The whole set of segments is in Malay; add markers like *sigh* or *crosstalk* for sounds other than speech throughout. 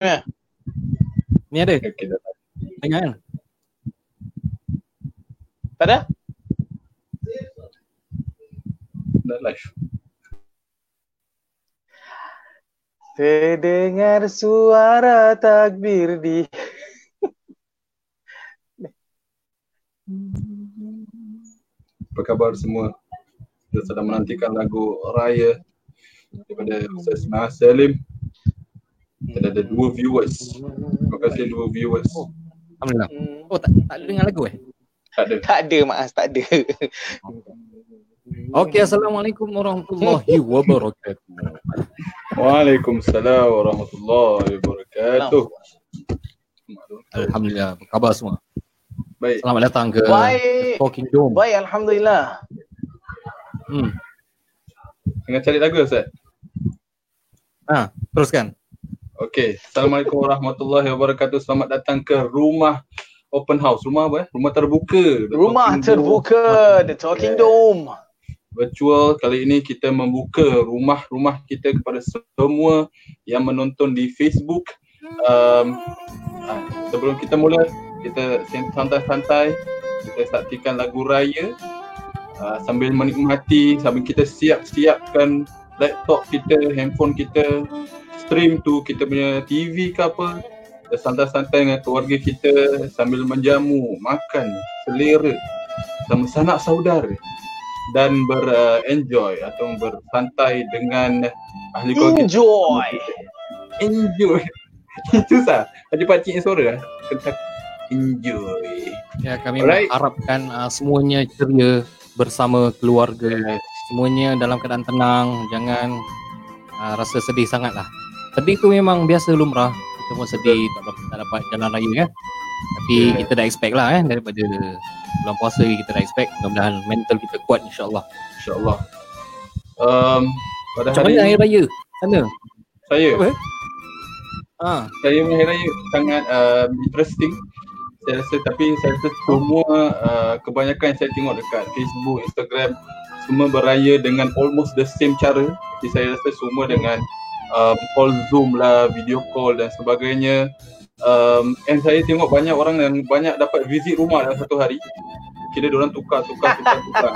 Ya. Ni ada. Okay. Dengar kan? Tak ada? Dah live. Terdengar suara takbir di Apa khabar semua? Kita sedang menantikan lagu Raya daripada Ustaz Ismail Salim. Kita ada dua viewers. Terima kasih dua viewers. Alhamdulillah. Hmm, Oh tak, tak ada dengar lagu eh? Tak ada. Tak ada Mas, tak ada. Okey, Assalamualaikum warahmatullahi wabarakatuh. Waalaikumsalam warahmatullahi wabarakatuh. Alhamdulillah. Apa khabar semua? Baik. Selamat datang ke Baik. Talking Dome. Baik, Alhamdulillah. Hmm. Tengah cari lagu Ustaz? Ha, teruskan. Okey. Assalamualaikum warahmatullahi wabarakatuh. Selamat datang ke rumah open house. Rumah apa eh? Rumah terbuka. The Rumah Dome terbuka, The Talking Dome. Virtual kali ini kita membuka rumah-rumah kita kepada semua yang menonton di Facebook. Um, ah, sebelum kita mula, kita santai-santai kita saksikan lagu raya uh, sambil menikmati sambil kita siap-siapkan laptop kita, handphone kita stream tu kita punya TV ke apa kita santai-santai dengan keluarga kita sambil menjamu, makan, selera sama sanak saudara dan ber-enjoy atau bersantai dengan ahli keluarga Enjoy. enjoy itu sah ada pakcik yang suara lah Kentang enjoy Ya, kami Alright. mengharapkan uh, semuanya ceria bersama keluarga. Semuanya dalam keadaan tenang, jangan uh, rasa sedih sangatlah. Sedih tu memang biasa lumrah. Kita pun sedih tak dapat, tak dapat jalan raya kan. Tapi Yeah. kita dah expect lah eh daripada bulan puasa kita dah expect. Mudah-mudahan mental kita kuat insyaAllah. insyaallah um, pada Macam hari mana hari raya? Sana? saya Apa? Ha, saya punya hari raya sangat uh, interesting saya rasa tapi saya rasa semua uh, kebanyakan yang saya tengok dekat Facebook, Instagram semua beraya dengan almost the same cara jadi saya rasa semua dengan um, call zoom lah, video call dan sebagainya um, and saya tengok banyak orang yang banyak dapat visit rumah dalam satu hari kira diorang tukar tukar tukar *laughs* tukar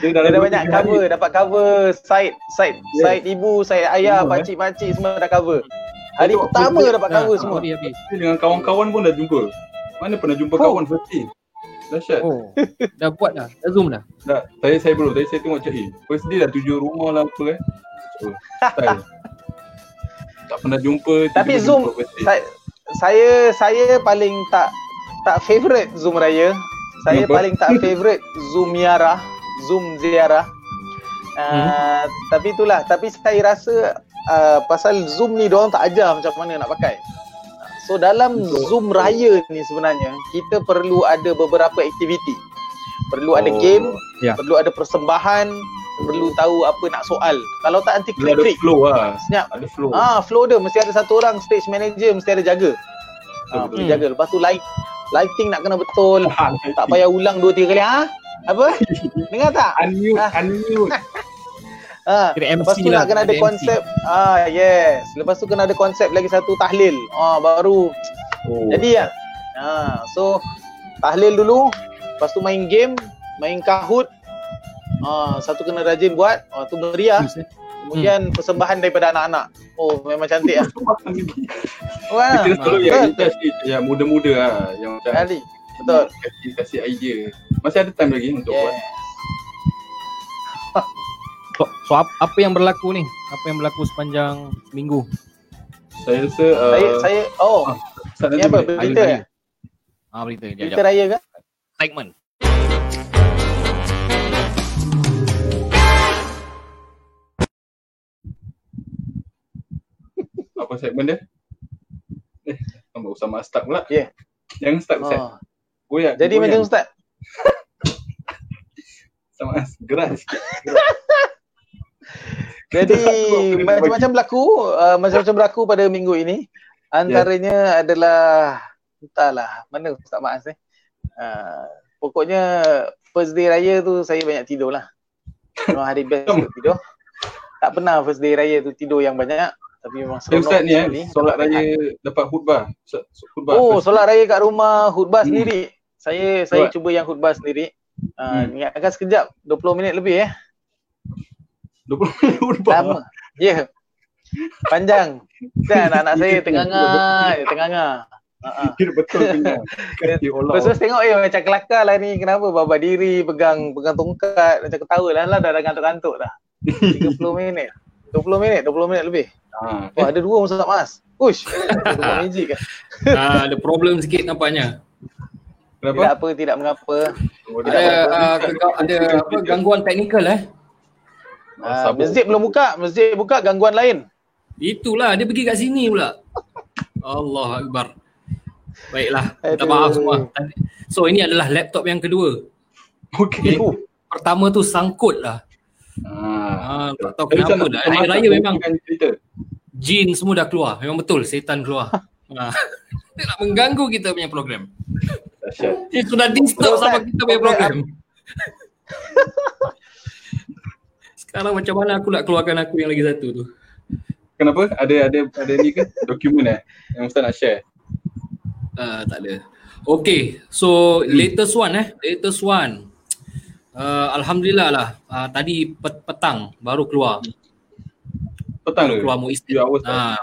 dia Dia dah dua, banyak hari, cover, dapat cover side, side, Yes. side ibu, side ayah, Semua, eh. pakcik-pakcik semua dah cover. Hari Betul, pertama betul. dapat cover semua. habis, habis. Dia dengan kawan-kawan pun dah jumpa mana pernah jumpa Oh. kawan first day dahsyat Oh, *laughs* dah buat dah. Dah zoom dah. Tak, saya saya belum. Tadi saya tengok eh, first day dah tujuh rumah lah apa eh. *laughs* Oh, pernah jumpa. Tapi Zoom. Saya, saya saya paling tak tak favorite Zoom Raya. Saya Kenapa? paling tak *laughs* favorite Zoom Ziarah, Zoom Ziarah. Uh, Tapi itulah, tapi saya rasa uh, pasal Zoom ni diorang tak ajar macam mana nak pakai. So dalam. Zoom Raya ni sebenarnya kita perlu ada beberapa aktiviti. Perlu ada Oh, game, Ya. perlu ada persembahan, perlu tahu apa nak soal. Kalau tak nanti Dia ada klik-klik. flow lah. Senyap. Ada flow. Ah, flow dia mesti ada satu orang stage manager mesti ada jaga. Ah, mesti jaga. Lepas tu light lighting nak kena betul. *laughs* Ah, tak payah ulang dua tiga kali. Ha? Apa? *laughs* Dengar tak? Unmute, *laughs* Ah. unmute. Ha. Kira MC Lepas tu lah. nak kena ada MC. konsep. Ah, yes. Lepas tu kena ada konsep lagi satu tahlil. Ah, baru Oh. jadi ya. Ha, so tahlil dulu. Lepas tu main game, main Kahoot. Ah, satu kena rajin buat. Ah, tu meriah. Kemudian persembahan daripada anak-anak. Oh, memang cantik ah. *laughs* Wah. Kita selalu yang betul. interest yang muda-muda lah. Yang macam Ali. Betul. kasih, kasih idea. Masih ada time lagi untuk buat. Yes. *laughs* So, so ap- apa yang berlaku ni? Apa yang berlaku sepanjang minggu? Saya rasa uh, Saya saya oh, ah, nanti apa berita ya? Ah berita Berita raya ke? Segment. Apa segmen dia? Eh, tambah Usama start pula. Ya. Jangan start Ustaz. Oh. Goyak. Jadi goyak. macam ustaz. *laughs* sama gerak sikit. Jadi macam-macam berlaku, uh, macam-macam berlaku pada minggu ini. Antaranya adalah entahlah mana Ustaz Maas ni. Uh, pokoknya first day raya tu saya banyak tidur lah. Memang hari best untuk tidur. Tak pernah first day raya tu tidur yang banyak. Tapi memang seronok Ustaz ni eh, sekali. solat raya dapat khutbah. Khutbah. Oh, solat raya kat rumah khutbah Hmm. sendiri. Saya saya Buat. cuba yang khutbah sendiri. Uh, Hmm. ingatkan sekejap 20 minit lebih eh. 20 minit khutbah. Lama. Ya. Yeah. Panjang. Dan anak-anak saya tengah-ngah, tengah-ngah. Kira *laughs* betul Allah. Lepas tu tengok eh macam kelakar lah ni kenapa baba diri pegang pegang tongkat macam ketawa lah lah dah dah ngantuk-ngantuk dah. 30 minit. 20 minit, 20 minit lebih. Ha, Wah, ada dua Ustaz Mas. Ush. Ada *laughs* magic kan. Ah, ada problem sikit nampaknya. kenapa? Tidak apa, tidak mengapa. Oh, Ada uh, kega- ada apa gangguan teknikal eh. Uh, masjid belum buka, masjid buka gangguan lain. Itulah dia pergi kat sini pula. *laughs* Allah Akbar. Baiklah, minta maaf semua. So ini adalah laptop yang kedua. Okey. Uh, Pertama tu sangkut lah. Ha. Ah, tak tahu kenapa dah. Hari raya memang cerita. jin semua dah keluar. Memang betul setan keluar. *laughs* Ah. Dia nak mengganggu kita punya program. Dia sudah disturb sama kita punya program. *laughs* Sekarang macam mana aku nak keluarkan aku yang lagi satu tu? Kenapa? Ada ada ada ni ke? Dokumen eh yang Ustaz nak share. Uh, tak ada. Okay, so latest one eh, latest one. Uh, Alhamdulillah lah, uh, tadi pet- petang baru keluar. Petang ke? Keluar hours uh,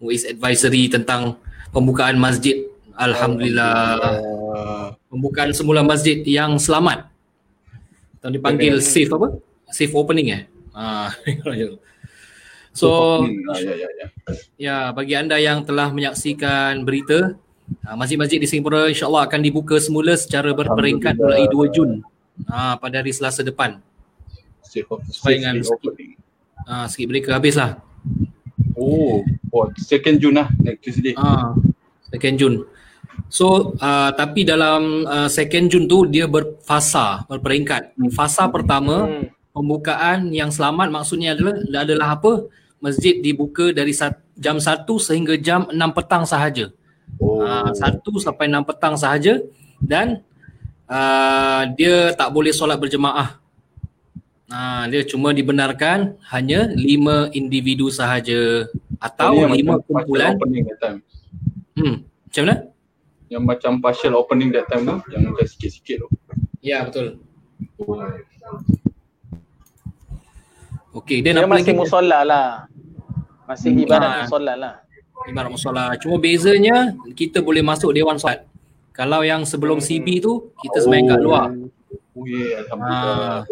MUIS advisory tentang pembukaan masjid. Alhamdulillah. Uh, Pembukaan semula masjid yang selamat. Atau dipanggil Okay. safe apa? Safe opening eh? Ah, *laughs* so, hmm, ah, ya ya ya. Ya, bagi anda yang telah menyaksikan berita, ah, masjid-masjid di Singapura insyaAllah akan dibuka semula secara berperingkat mulai 2 Jun ah, pada hari Selasa depan. Sesuai dengan safe sikit. opening. Ah, sikit mereka habislah. Oh, oh, second Jun lah next Tuesday. Ah, 2 Jun. So, ah, tapi dalam ah, 2 Jun tu dia berfasa, berperingkat. Fasa pertama, hmm. pembukaan yang selamat maksudnya adalah adalah apa? Masjid dibuka dari sat- jam 1 sehingga jam 6 petang sahaja. Oh, uh, 1 sampai 6 petang sahaja dan uh, dia tak boleh solat berjemaah. Uh, dia cuma dibenarkan hanya 5 individu sahaja atau Ini yang 5 macam partial kumpulan. Opening that time. Hmm. Macam mana? Yang macam partial opening that time tu, yang macam sikit-sikit tu. Ya, betul. Oh. Okey, dia Dia nak masih musola lah. Masih Hmm. ibarat Ah. musola lah. Ibarat musola. Cuma bezanya kita boleh masuk dewan solat. Kalau yang sebelum Hmm. CB tu kita sembahyang kat luar. Oh, yeah, Alhamdulillah. Ah.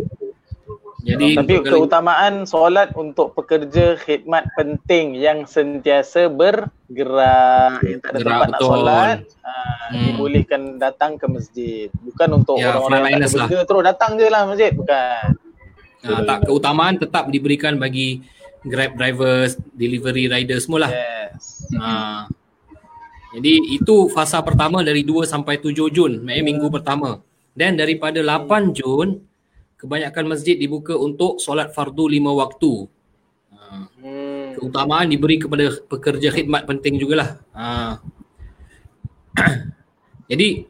Jadi Tapi untuk kali- keutamaan solat untuk pekerja khidmat penting yang sentiasa bergerak, yang tak ada Gerak, tempat nak betul. solat, ah, Hmm. dibolehkan datang ke masjid. Bukan untuk Ya, orang-orang yang tak kerja terus datang je lah masjid, bukan. uh, tak keutamaan tetap diberikan bagi Grab drivers, delivery rider semualah. Yes. Ha. Jadi itu fasa pertama dari 2 sampai 7 Jun, maknanya minggu pertama. Dan daripada 8 Jun, kebanyakan masjid dibuka untuk solat fardu lima waktu. Ha. Hmm. Keutamaan diberi kepada pekerja khidmat penting jugalah. Ha. *clears throat* Jadi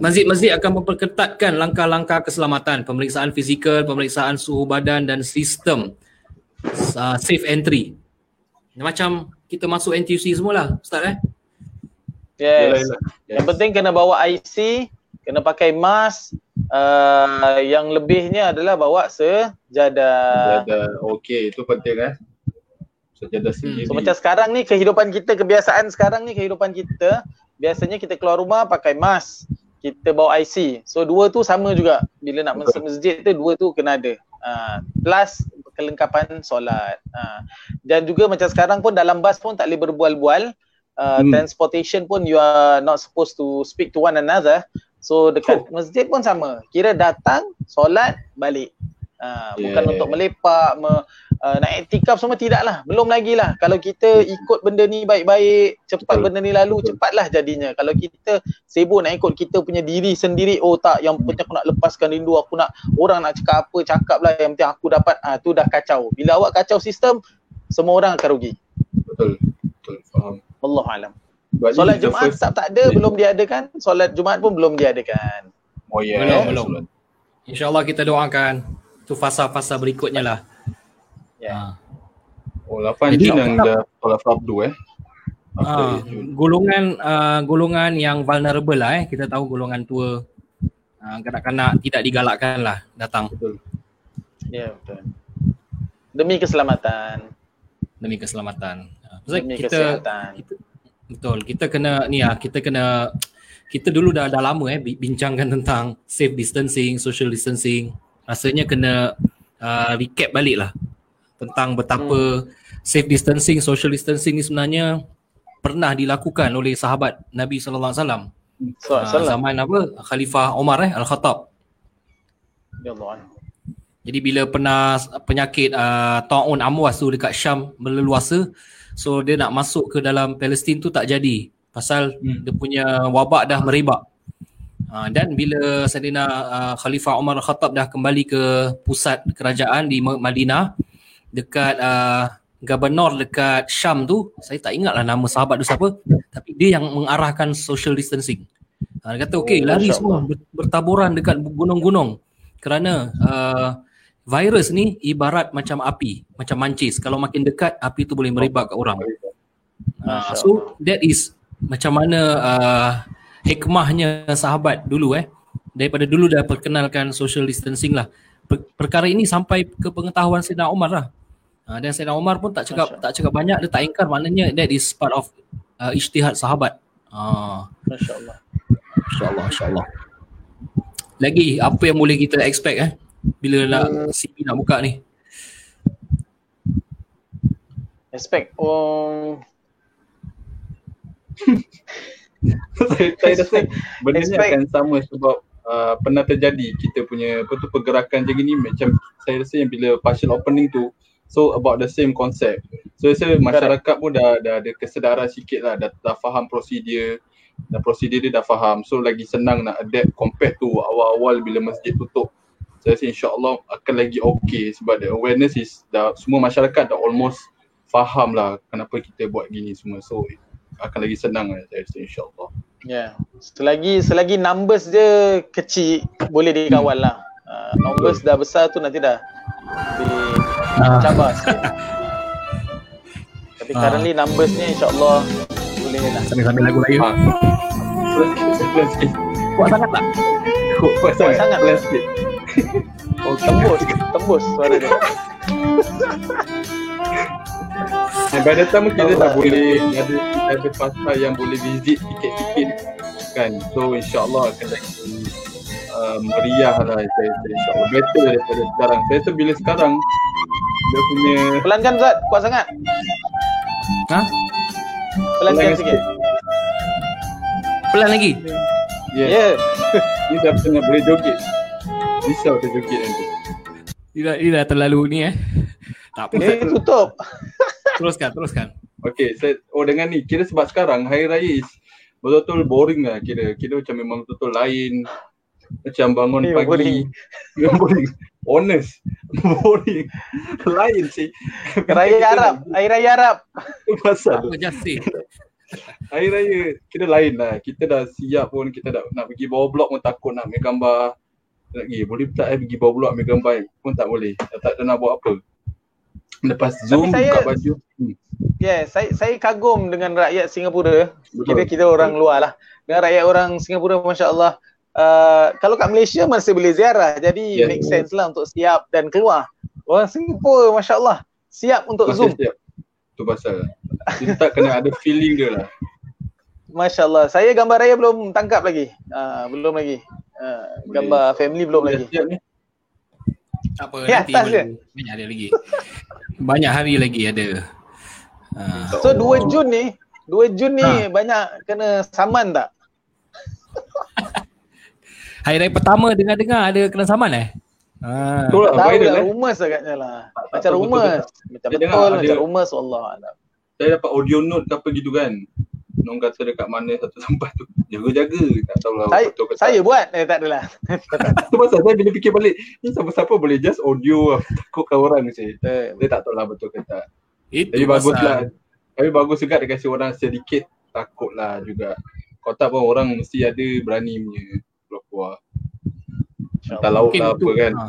masjid-masjid akan memperketatkan langkah-langkah keselamatan, pemeriksaan fizikal, pemeriksaan suhu badan dan sistem uh, safe entry. Macam kita masuk NTUC semualah, Ustaz eh? Yalah, Yes. yalah. Yang penting kena bawa IC, kena pakai mask, uh, yang lebihnya adalah bawa sejadah. Sejadah. Okey, itu penting eh. Sejadah sendiri. So macam sekarang ni kehidupan kita, kebiasaan sekarang ni kehidupan kita, biasanya kita keluar rumah pakai mask, kita bawa IC. So dua tu sama juga. Bila nak masuk masjid tu dua tu kena ada. Uh, plus kelengkapan solat. Uh, dan juga macam sekarang pun dalam bas pun tak boleh berbual-bual. Uh, Hmm. Transportation pun you are not supposed to speak to one another. So dekat masjid pun sama. Kira datang, solat, balik. Uh, bukan Yeah. untuk melepak, me, uh, nak iktikaf semua tidak lah. Belum lagi lah. Kalau kita ikut benda ni baik-baik, cepat Betul. benda ni lalu, Betul. cepatlah jadinya. Kalau kita sibuk nak ikut kita punya diri sendiri, oh tak, yang penting aku nak lepaskan rindu, aku nak orang nak cakap apa, cakap lah yang penting aku dapat, ah tu dah kacau. Bila awak kacau sistem, semua orang akan rugi. Betul. Betul. Faham. Allah alam. Solat Jumaat first- tak, tak ada, belum diadakan. Solat Jumaat pun belum diadakan. Oh ya. Belum, Yeah. belum. InsyaAllah kita doakan tu fasa-fasa berikutnya lah. Ya. Ha. Oh 8 Jadi, Jun yang dah solat fardu eh. After Ah, 8 Jun. golongan uh, golongan yang vulnerable lah eh. Kita tahu golongan tua uh, kanak-kanak tidak digalakkan lah datang Betul. Ya betul. Demi keselamatan, demi keselamatan. Uh, demi kita kesihatan. kita betul kita kena ni ah kita kena kita dulu dah dah lama eh bi- bincangkan tentang safe distancing, social distancing. Rasanya kena uh, recap balik lah tentang betapa safe distancing, social distancing ni sebenarnya pernah dilakukan oleh sahabat Nabi sallallahu alaihi wasallam. Ah, salam. zaman apa Khalifah Omar eh Al-Khattab. Ya Allah. Jadi bila pernah penyakit uh, taun amwas tu dekat Syam meleluasa so dia nak masuk ke dalam Palestin tu tak jadi pasal Hmm. dia punya wabak dah merebak. Uh, dan bila Saidina uh, Khalifah Umar Al-Khattab dah kembali ke pusat kerajaan di Ma- Madinah dekat uh, gubernur dekat Syam tu saya tak ingatlah nama sahabat tu siapa tapi dia yang mengarahkan social distancing. Uh, dia kata okey Oh, lari semua ber- bertaburan dekat gunung-gunung kerana uh, virus ni ibarat macam api, macam mancis. Kalau makin dekat api tu boleh merebak kat orang. Uh, so that is macam mana uh, hikmahnya sahabat dulu eh daripada dulu dah perkenalkan social distancing lah. Per- perkara ini sampai ke pengetahuan Sayyidina Umar lah. Uh, dan Sayyidina Umar pun tak cakap Masya tak cakap banyak dia tak ingkar maknanya that is part of uh, ijtihad sahabat. Ah, Masya Allah. insya-Allah insya-Allah. Lagi apa yang boleh kita expect eh bila nak CV nak buka ni? Respect. Oh, *laughs* saya, saya rasa benda ni Expect- akan sama sebab uh, pernah terjadi kita punya apa tu pergerakan macam ni macam saya rasa yang bila partial opening tu so about the same concept. So saya rasa masyarakat pun dah dah ada kesedaran sikit lah dah, dah faham prosedur dan prosedur dia dah faham so lagi senang nak adapt compared to awal-awal bila masjid tutup. Saya rasa insyaAllah akan lagi okay sebab the awareness is dah semua masyarakat dah almost faham lah kenapa kita buat gini semua so akan lagi senang lah saya rasa insyaAllah. Ya. Selagi selagi numbers dia kecil boleh dikawal lah. Uh, numbers dah besar tu nanti dah dicabar sikit. Tapi Ah. currently numbers ni insyaAllah boleh lah. Sambil-sambil lagu raya. Ah. Kuat sangat tak? Kuat sangat. sangat. Pelan sikit. Oh, tembus, *laughs* tembus suara dia. *laughs* And by the time kita dah Allah. boleh ada ada pasal yang boleh visit sikit-sikit kan. So insyaAllah akan lagi uh, meriah lah saya rasa insyaAllah. Better daripada sekarang. Saya rasa bila sekarang dia punya Pelankan Zat, kuat sangat. Ha? Pelankan Pelankan sikit. Pelan lagi. yeah, Ya. *laughs* dia dah tengah boleh joget. Risau dia joget nanti. Dia dah, dia dah terlalu ni eh. Tak apa. Ni tutup. Teruskan, teruskan. Okay, saya, oh dengan ni, kira sebab sekarang Hari Raya is betul-betul boring lah kira. Kira macam memang betul-betul lain. Macam bangun Ya, pagi. boring. Memang *laughs* boring. Honest. *laughs* boring. Lain sih. Raya Arab, Hari Raya Arab. Pasal tu. Apa just say. *laughs* Hari Raya kira lain lah. Kita dah siap pun, kita dah nak pergi bawah blok pun takut nak ambil gambar. Pergi, boleh tak eh pergi bawah blok ambil gambar pun tak boleh. Tak tak nak buat apa. Lepas Zoom saya- buka baju. Hmm. Ya, yeah, saya saya kagum dengan rakyat Singapura. Betul. kita orang luar lah. Dengan rakyat orang Singapura masya-Allah. Uh, kalau kat Malaysia masih boleh ziarah. Jadi Ya. make sense lah untuk siap dan keluar. Orang Singapura masya-Allah siap untuk Masih Zoom. siap. Tu pasal. Kita tak kena ada feeling dia lah. Masya-Allah. Saya gambar raya belum tangkap lagi. Uh, belum lagi. Uh, gambar family belum lagi. siap ni. Tak apa, Ya, nanti boleh. Banyak ada lagi. Banyak hari lagi ada. Uh, So 2 Jun ni, 2 Jun ni Ha. banyak kena saman tak? *laughs* hari raya pertama dengar-dengar ada kena saman eh? Ha. Betul lah, Tahu viral lah eh. rumours agaknya lah. Macam rumours. Macam Saya dengar betul, macam rumours Allah alam. Saya dapat audio note ke apa gitu kan. Nong kata dekat mana satu *laughs* tempat tu. Jaga-jaga. Tak tahu lah Saya, betul saya buat. Eh tak adalah. *laughs* Tu pasal saya bila fikir balik. Ni siapa-siapa boleh just audio lah. Takutkan orang saya. Eh, Saya tak tahu lah betul ke tak. Itu Tapi bagus pasal- lah. Tapi bagus juga dia kasi orang sedikit takut lah juga. Kalau tak pun orang mesti ada berani punya keluar-keluar. Entah laut Mungkin lah itu, apa kan. ha.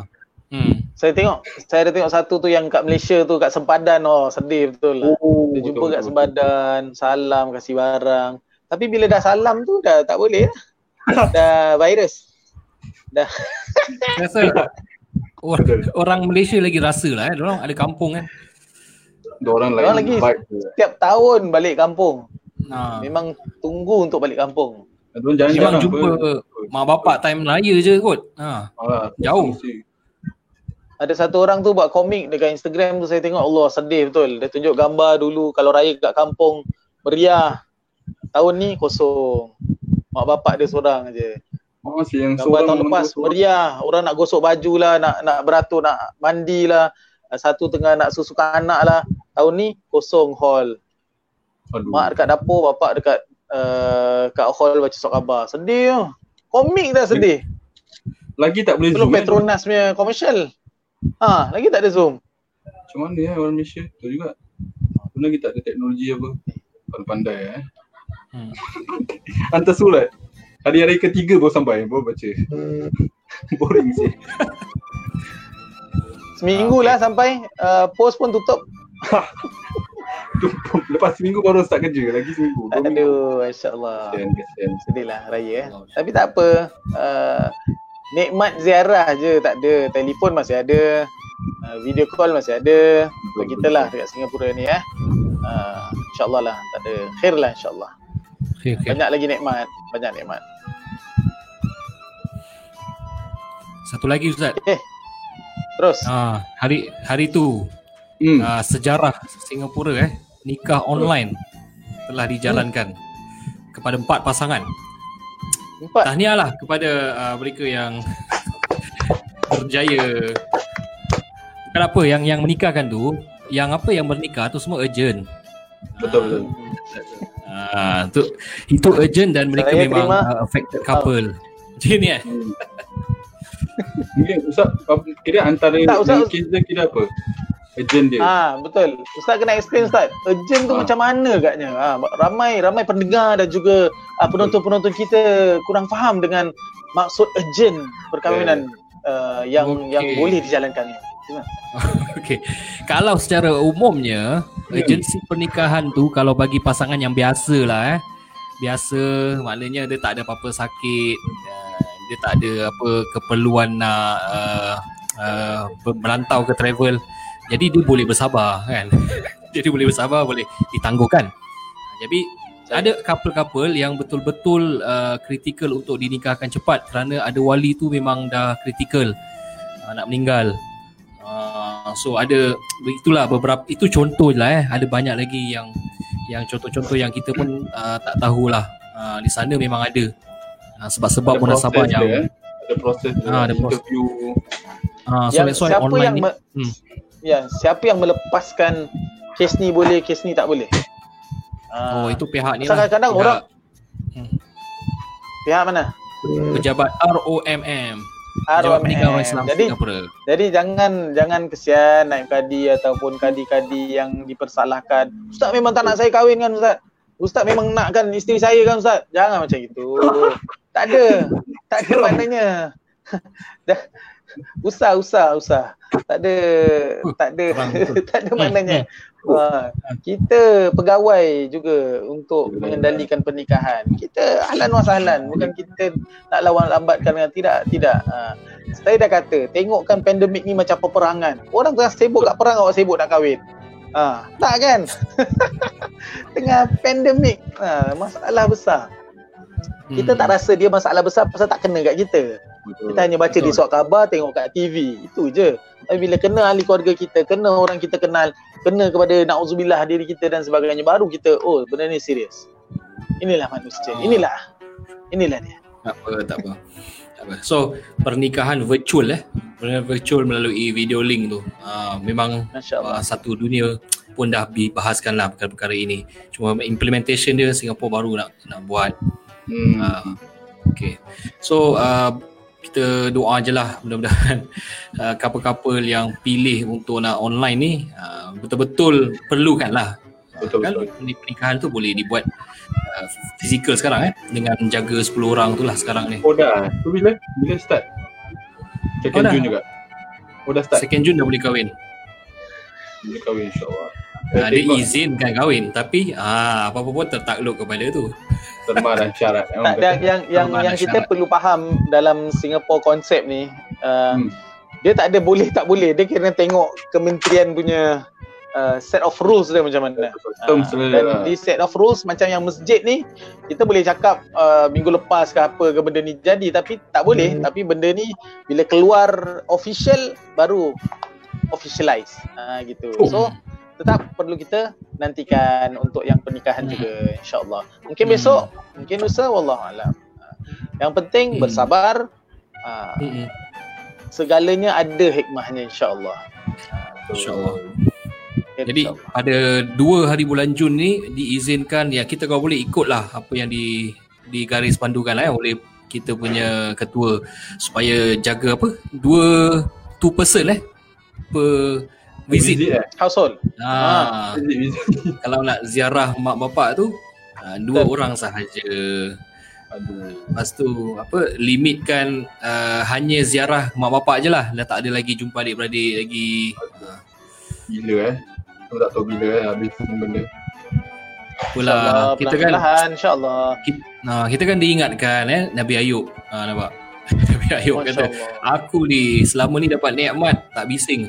Hmm. Saya tengok, saya ada tengok satu tu yang kat Malaysia tu kat Sempadan oh sedih betul lah. Oh, Dia jumpa kat Sempadan, salam kasih barang. Tapi bila dah salam tu dah tak boleh lah. *laughs* dah virus. Dah. Saya *laughs* rasa or, orang Malaysia lagi rasa lah eh. Diorang ada kampung kan. Ada orang lagi tu. setiap tahun balik kampung. Ha. Memang tunggu untuk balik kampung. Diorang jangan Memang jangan jumpa mak bapak time raya je kot. Ha. Ah, Jauh. mesti. Ada satu orang tu buat komik dekat Instagram tu saya tengok Allah sedih betul. Dia tunjuk gambar dulu kalau raya kat kampung meriah. Tahun ni kosong. Mak bapak dia seorang je. Oh, yang Gambar seorang tahun lepas menggosok. meriah. Orang nak gosok baju lah, nak nak beratur, nak mandi lah. Satu tengah nak susukan anak lah. Tahun ni kosong hall. Aduh. Mak dekat dapur, bapak dekat uh, kat hall baca surat khabar. Sedih tu. Komik dah sedih. Lagi tak boleh Belum zoom. eh? Petronas punya komersial. Ha, lagi tak ada zoom. Macam mana ya orang Malaysia? Tu juga. Pun lagi tak ada teknologi apa. Pandai-pandai eh. Hmm. *laughs* Hantar surat. Hari-hari ketiga baru sampai, baru baca. *laughs* Boring sih. Seminggu Ah, lah sampai uh, post pun tutup. *laughs* Tu, Lepas seminggu baru start kerja. Lagi seminggu. Aduh, insya-Allah. Sedih lah raya eh. Tapi tak apa. Uh, nikmat ziarah je tak ada. Telefon masih ada. Uh, video call masih ada. Untuk kita lah dekat Singapura ni eh. Uh, InsyaAllah lah. Tak ada. Khair lah insyaAllah. Okay, okay. Banyak lagi nikmat. Banyak nikmat. Satu lagi Ustaz. Terus. Ha, hari hari tu Hmm. uh, sejarah Singapura eh nikah online telah dijalankan kepada empat pasangan. Empat. Tahniahlah kepada uh, mereka yang *laughs* berjaya. Bukan apa yang yang menikahkan tu, yang apa yang bernikah tu semua urgent. Betul betul. Ah, tu itu urgent dan mereka Saya memang terima. uh, affected couple. Macam ni eh. Mungkin Ustaz, kira antara Tak, Ustaz, kira apa? Agent dia. Ah betul. Ustaz kena explain Ustaz. Urgent tu Ah. macam mana agaknya? Ah ramai ramai pendengar dan juga ah, penonton-penonton kita kurang faham dengan maksud urgent perkahwinan uh, yang Okey. yang boleh dijalankan. *laughs* Okey. Kalau secara umumnya agensi pernikahan tu kalau bagi pasangan yang biasa lah eh. Biasa maknanya dia tak ada apa-apa sakit, uh, dia tak ada apa keperluan nak uh, uh, merantau ke travel. Jadi dia boleh bersabar kan. *laughs* Jadi boleh bersabar, boleh ditangguhkan. Jadi ada couple-couple yang betul-betul uh, kritikal untuk dinikahkan cepat kerana ada wali tu memang dah kritikal uh, nak meninggal. Uh, so ada itulah beberapa itu contoh je lah eh ada banyak lagi yang yang contoh-contoh yang kita pun uh, tak tahulah uh, di sana memang ada uh, sebab-sebab Ada munasabah proses yang dia, eh. Ada proses dia. Ah, ada proses. interview. uh, so yang that's why siapa online yang ni me- Hmm. Ya siapa yang melepaskan kes ni boleh kes ni tak boleh. Ah, oh itu pihak ni lah kadang-kadang pihak orang- pihak mana? pejabat ROMM Islam Jadi Singapura Jadi jangan jangan kesian naib kadi ataupun kadi-kadi yang dipersalahkan. Ustaz memang tak nak saya kahwin kan Ustaz? Ustaz memang nakkan isteri saya kan Ustaz? Jangan macam itu. *laughs* tak ada. Tak ada maknanya. *laughs* Usah usah usah. Tak ada tak ada tak ada maknanya. Wah, kita pegawai juga untuk mengendalikan pernikahan. Kita ahlan wa sahlan, bukan kita nak lawan lambatkan dengan tidak tidak. Ha. Saya dah kata, tengokkan pandemik ni macam peperangan. Orang tengah sibuk kat perang, awak sibuk nak kahwin. Ha, tak kan? *laughs* tengah pandemik, ha, masalah besar. Kita Hmm. tak rasa dia masalah besar pasal tak kena kat kita. Betul. Kita hanya baca di surat khabar, tengok kat TV. Itu je. Tapi bila kena ahli keluarga kita, kena orang kita kenal, kena kepada na'udzubillah diri kita dan sebagainya, baru kita, oh benda ni serius. Inilah manusia. Ah. Inilah. Inilah dia. Tak apa, tak apa. Tak apa. So, pernikahan virtual eh. Pernikahan virtual melalui video link tu. Uh, memang uh, satu dunia pun dah dibahaskan lah perkara-perkara ini. Cuma implementation dia Singapura baru nak nak buat. Hmm. Uh, okay. So, uh, kita doa je lah mudah-mudahan uh, *laughs* couple-couple yang pilih untuk nak online ni uh, betul-betul perlukan lah. Betul, kan betul. pernikahan tu boleh dibuat uh, fizikal sekarang eh dengan jaga 10 orang tu lah sekarang ni. Oh dah. Tu bila? Bila start? Oh, Second dah. June juga. Oh dah start. Second Jun dah boleh kahwin. Boleh kahwin insyaAllah. Ha, dia izinkan kahwin tapi ah apa-apa pun tertakluk kepada tu. Terma dan syarat. Tak, yang yang yang, yang kita syarat. perlu faham dalam Singapore konsep ni uh, Hmm. dia tak ada boleh tak boleh dia kena tengok kementerian punya uh, set of rules dia macam mana. Terms Ah, dia dan lah. di set of rules macam yang masjid ni kita boleh cakap uh, minggu lepas ke apa ke benda ni jadi tapi tak boleh Hmm. tapi benda ni bila keluar official baru officialize uh, gitu Oh. so tetap perlu kita nantikan untuk yang pernikahan Hmm. juga insyaallah mungkin Hmm. besok mungkin lusa wallahu alam yang penting Hmm. bersabar uh, Hmm. segalanya ada hikmahnya insyaallah InsyaAllah. Ya, Jadi insyaAllah. pada dua hari bulan Jun ni diizinkan ya kita kalau boleh ikutlah apa yang di di garis pandukan lah eh, oleh kita punya ketua supaya jaga apa dua two person eh per visit. Visit eh. household Ha, Visit, visit. *laughs* kalau nak ziarah mak bapak tu ha, dua Betul. orang sahaja. Aduh. Lepas tu apa limitkan uh, hanya ziarah mak bapak je lah. Dah tak ada lagi jumpa adik-beradik lagi. Ha, Bila eh. Aku tak tahu bila eh habis benda. Pula kita kan insyaallah kita, nah, kita kan diingatkan eh Nabi Ayub. Ha nampak. *laughs* Nabi Ayub kata, aku ni selama ni dapat nikmat tak bising.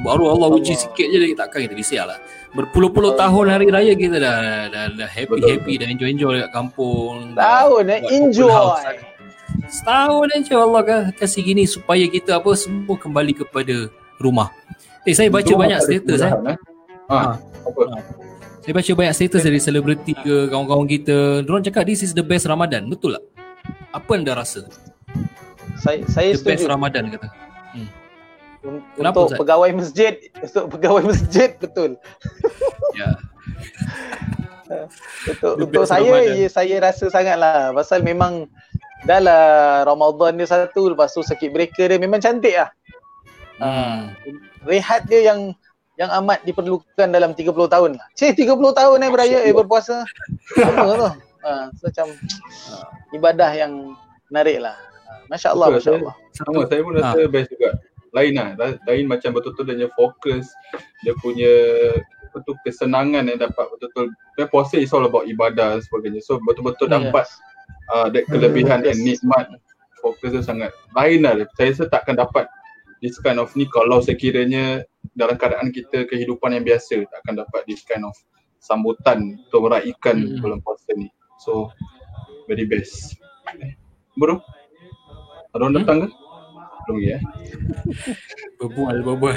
Baru Allah uji sikit je lagi takkan kita bising lah. Berpuluh-puluh tahun hari raya kita dah dah, dah happy Betul, happy dah enjoy enjoy dekat kampung. Tahun eh, Buat enjoy. house. Setahun aja Allah kan kasih gini supaya kita apa semua kembali kepada rumah. Eh saya baca Untung banyak status eh. kemudahan, Ha. Ha. Apa? Saya baca banyak status dari selebriti ke kawan-kawan kita. Diorang cakap this is the best Ramadan. Betul tak? Apa anda rasa? Saya saya The best setuju. Ramadan kata. Kenapa, untuk Ustaz? pegawai masjid, untuk pegawai masjid betul. Ya. Untuk The untuk saya Ramadan. ya, saya rasa sangatlah pasal memang dah lah Ramadan dia satu lepas tu circuit breaker dia memang cantik lah. Hmm. Rehat dia yang yang amat diperlukan dalam 30 tahun lah. Cik 30 tahun eh beraya eh berpuasa. Apa tu? Ha, so macam ibadah yang menarik lah. Ha, Masya Allah, Betul, Masya Allah. Sama saya pun rasa best juga. Lain lah. Lain, macam betul-betul dia punya fokus, dia punya betul kesenangan yang dapat betul-betul. Dia puasa is all about ibadah dan sebagainya. So betul-betul Hmm, dapat uh, that kelebihan Yes. and nikmat fokus tu sangat lain lah. Saya rasa takkan dapat this kind of ni kalau sekiranya dalam keadaan kita kehidupan yang biasa takkan dapat this kind of sambutan untuk meraihkan Hmm. bulan puasa ni. So very best. Bro, ada orang Hmm? datang ke? Belum eh? *laughs* Berbual, berbual.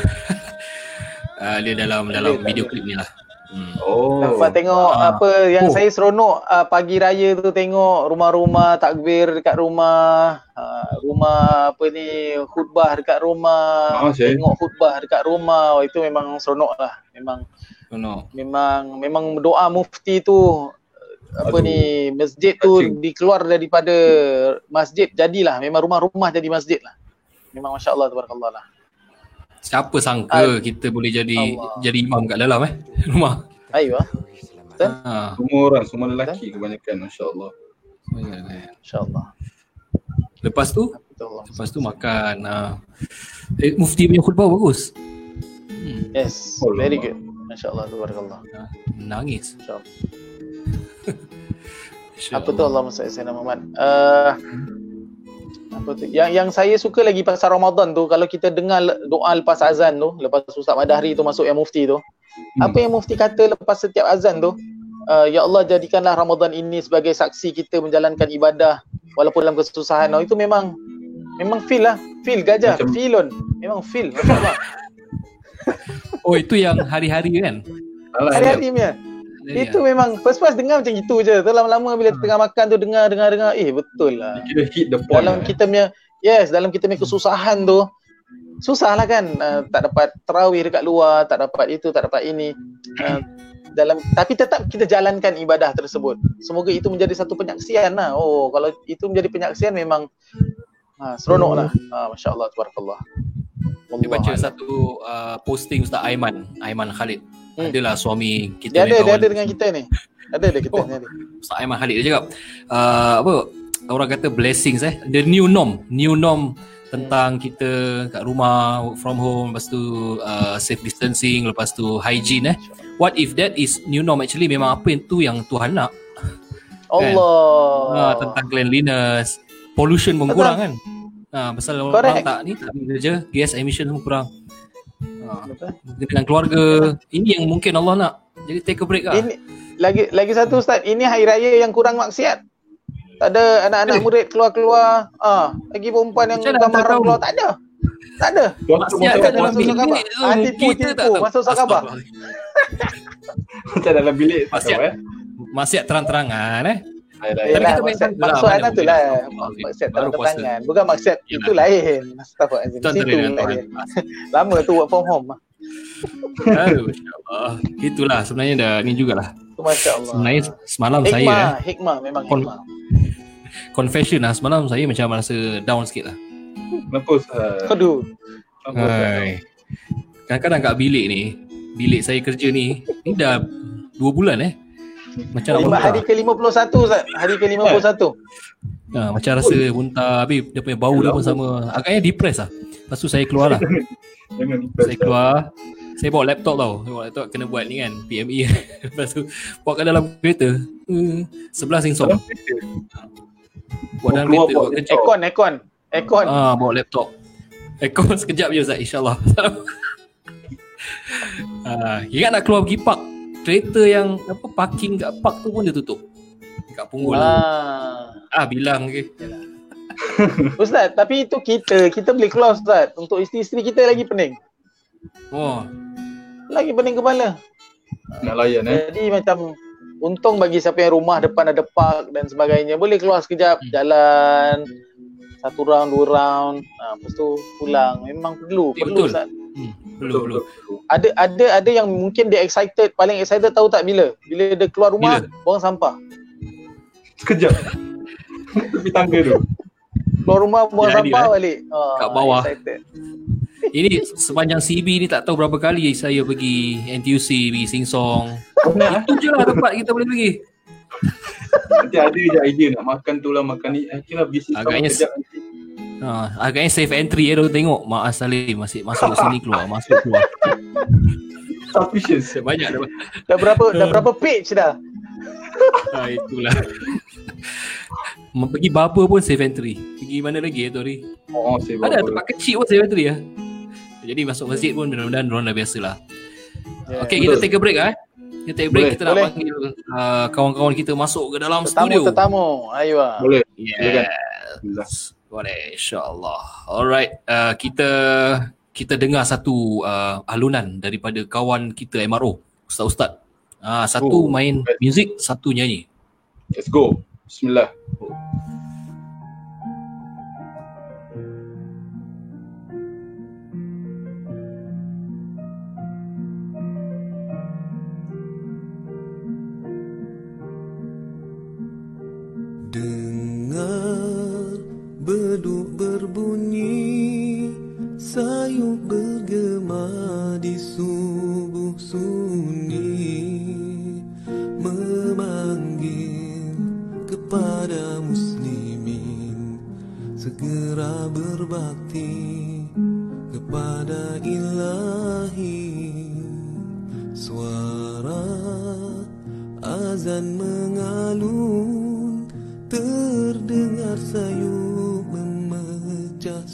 uh, *laughs* dia dalam dalam video klip ni lah. Hmm. Oh. Dapat tengok Ah. apa yang Oh. saya seronok uh, pagi raya tu tengok rumah-rumah takbir dekat rumah, uh, rumah apa ni khutbah dekat rumah, Ah, saya- tengok khutbah dekat rumah. Oh, itu memang seronok lah. Memang No. memang memang doa mufti tu apa Aduh. ni masjid tu Touching. dikeluar daripada masjid jadilah memang rumah-rumah jadi masjid lah. Memang masya-Allah tabarakallah lah. Siapa sangka Ah. kita boleh jadi Allah. jadi imam kat dalam eh *laughs* rumah. Ayo ah. Betul? Ha. Semua orang, semua lelaki kebanyakan masya-Allah. Insya-Allah. Lepas tu Betul. lepas tu makan. Ha. Eh, mufti punya khutbah bagus. Hmm. Yes, Oh, very good. Masya-Allah tabarakallah. Nangis. Insya-Allah. Insya *laughs* Apa tu Allah Sayyidina Muhammad? Uh, apa Yang yang saya suka lagi pasal Ramadan tu kalau kita dengar doa lepas azan tu, lepas Ustaz Madahri tu masuk yang mufti tu. Hmm. Apa yang mufti kata lepas setiap azan tu? Uh, ya Allah jadikanlah Ramadan ini sebagai saksi kita menjalankan ibadah walaupun dalam kesusahan. Oh, itu memang memang feel lah. Feel gajah, Macam- feelon. Memang feel. Masya-Allah. *laughs* Oh itu yang hari-hari kan? Hari-hari punya. Hari-hari, Itu memang first first dengar macam itu je. Tu lama-lama bila tengah makan tu dengar dengar dengar eh betul lah. Kira hit the point. dalam lah. kita punya yes dalam kita punya kesusahan tu susah lah kan uh, tak dapat terawih dekat luar tak dapat itu tak dapat ini uh, dalam tapi tetap kita jalankan ibadah tersebut semoga itu menjadi satu penyaksian lah oh kalau itu menjadi penyaksian memang uh, seronok lah uh, Masya Allah Tabarakallah Dia baca satu uh, posting Ustaz Aiman, Aiman Khalid. Hmm. Adalah suami kita dia ada punya dia kawan. ada dengan kita ni ada ada kita Oh. ni. Ustaz Aiman Khalid dia cakap uh, apa orang kata blessings eh the new norm new norm tentang kita kat rumah work from home lepas tu uh, safe distancing lepas tu hygiene eh what if that is new norm actually memang apa yang tu yang Tuhan nak *laughs* Allah. uh, tentang cleanliness pollution pun Betul. kurang kan uh, pasal orang Correct. tak ni tak kerja gas emission semua kurang Betul. dengan keluarga ini yang mungkin Allah nak jadi take a break lah Ini lagi lagi satu ustaz, ini hari raya yang kurang maksiat. Tak ada anak-anak Eh. murid keluar-keluar. Ah, lagi perempuan yang gambar keluar tak ada. Tak ada. maksiat kat dalam bilik tu Ah, tipu, kita tak tipu. Masuk surat khabar. Astagfirullah. Macam dalam bilik Maksiat. eh. maksiat terang-terangan eh Yelah, maksud, lah, anak tu lah. Maksud baru puasa. tangan. Bukan maksud itu lain. Tuan Situ lain. *laughs* Lama tu work from home. Masya-Allah. Itulah sebenarnya dah ni jugalah. Tu Masya Allah. Sebenarnya semalam saya Hikmah, eh, hikmah memang Kon- hikmah. confession lah semalam saya macam rasa down sikit lah. Kenapa Ustaz? Aduh. Ustaz? Hai. Kadang-kadang kat bilik ni, bilik saya kerja ni, ni dah dua bulan eh. Macam nak Lima hari ke-51 Ustaz. Hari ke-51. Ha, macam rasa muntah, habis dia punya bau dia pun sama. Agaknya depressed lah. Lepas tu saya keluar lah. *laughs* Saya keluar, saya bawa laptop tau. Saya bawa laptop kena buat ni kan, PME. *laughs* Lepas tu bawa kat dalam kereta. Hmm, sebelah sing song. Buat dalam kereta, bawa buat kerja. Aircon, aircon. Aircon. Ah, bawa laptop. Aircon *laughs* sekejap je Ustaz, insyaAllah. ah, ingat nak keluar pergi park. Kereta yang apa parking kat park tu pun dia tutup. Kat punggul. Ah, Ah. bilang ke. *laughs* Ustaz, tapi itu kita, kita boleh keluar Ustaz. Untuk isteri-isteri kita lagi pening. Oh, Lagi pening kepala. Nak layan eh. Jadi macam untung bagi siapa yang rumah depan ada park dan sebagainya. Boleh keluar sekejap, Hmm. jalan satu round, dua round. Ha, lepas tu pulang. Memang perlu, Ya, perlu betul. Ustaz. hmm, belum belum. Ada ada ada yang mungkin dia excited, paling excited tahu tak bila? Bila dia keluar rumah, buang sampah. Sekejap. *laughs* Tepi tangga tu. Keluar rumah buang Jadi, sampah eh? balik. Ah, Kat bawah. Excited. Ini sepanjang CB ni tak tahu berapa kali saya pergi NTUC, pergi Sing Song. Mana Itu je lah tempat kita boleh pergi. *laughs* Nanti ada je idea nak makan tu lah makan ni. Eh, kira pergi situ Agaknya sekejap nanti. Ha, agaknya safe entry ya, tengok Mak Salim masih masuk sini keluar, masuk keluar. Suspicious. Banyak dah. Dah berapa dah berapa page dah? Ha, itulah. Pergi barber pun safe entry. Pergi mana lagi tu hari? Oh, saya Ada tempat kecil pun safe entry ya. Jadi masuk masjid pun mudah-mudahan orang dah biasa lah. Ya. Okay, kita take a break ah. eh. Kita take a break, Boleh, kita nak boleh. panggil uh, kawan-kawan kita masuk ke dalam Tetamu studio. tetamu. Ayo ah. Boleh. Yes. Boleh, insyaAllah. Alright, uh, kita kita dengar satu uh, alunan daripada kawan kita MRO, Ustaz-Ustaz. Ah, satu Oh, main muzik, satu nyanyi. Let's go. Bismillah.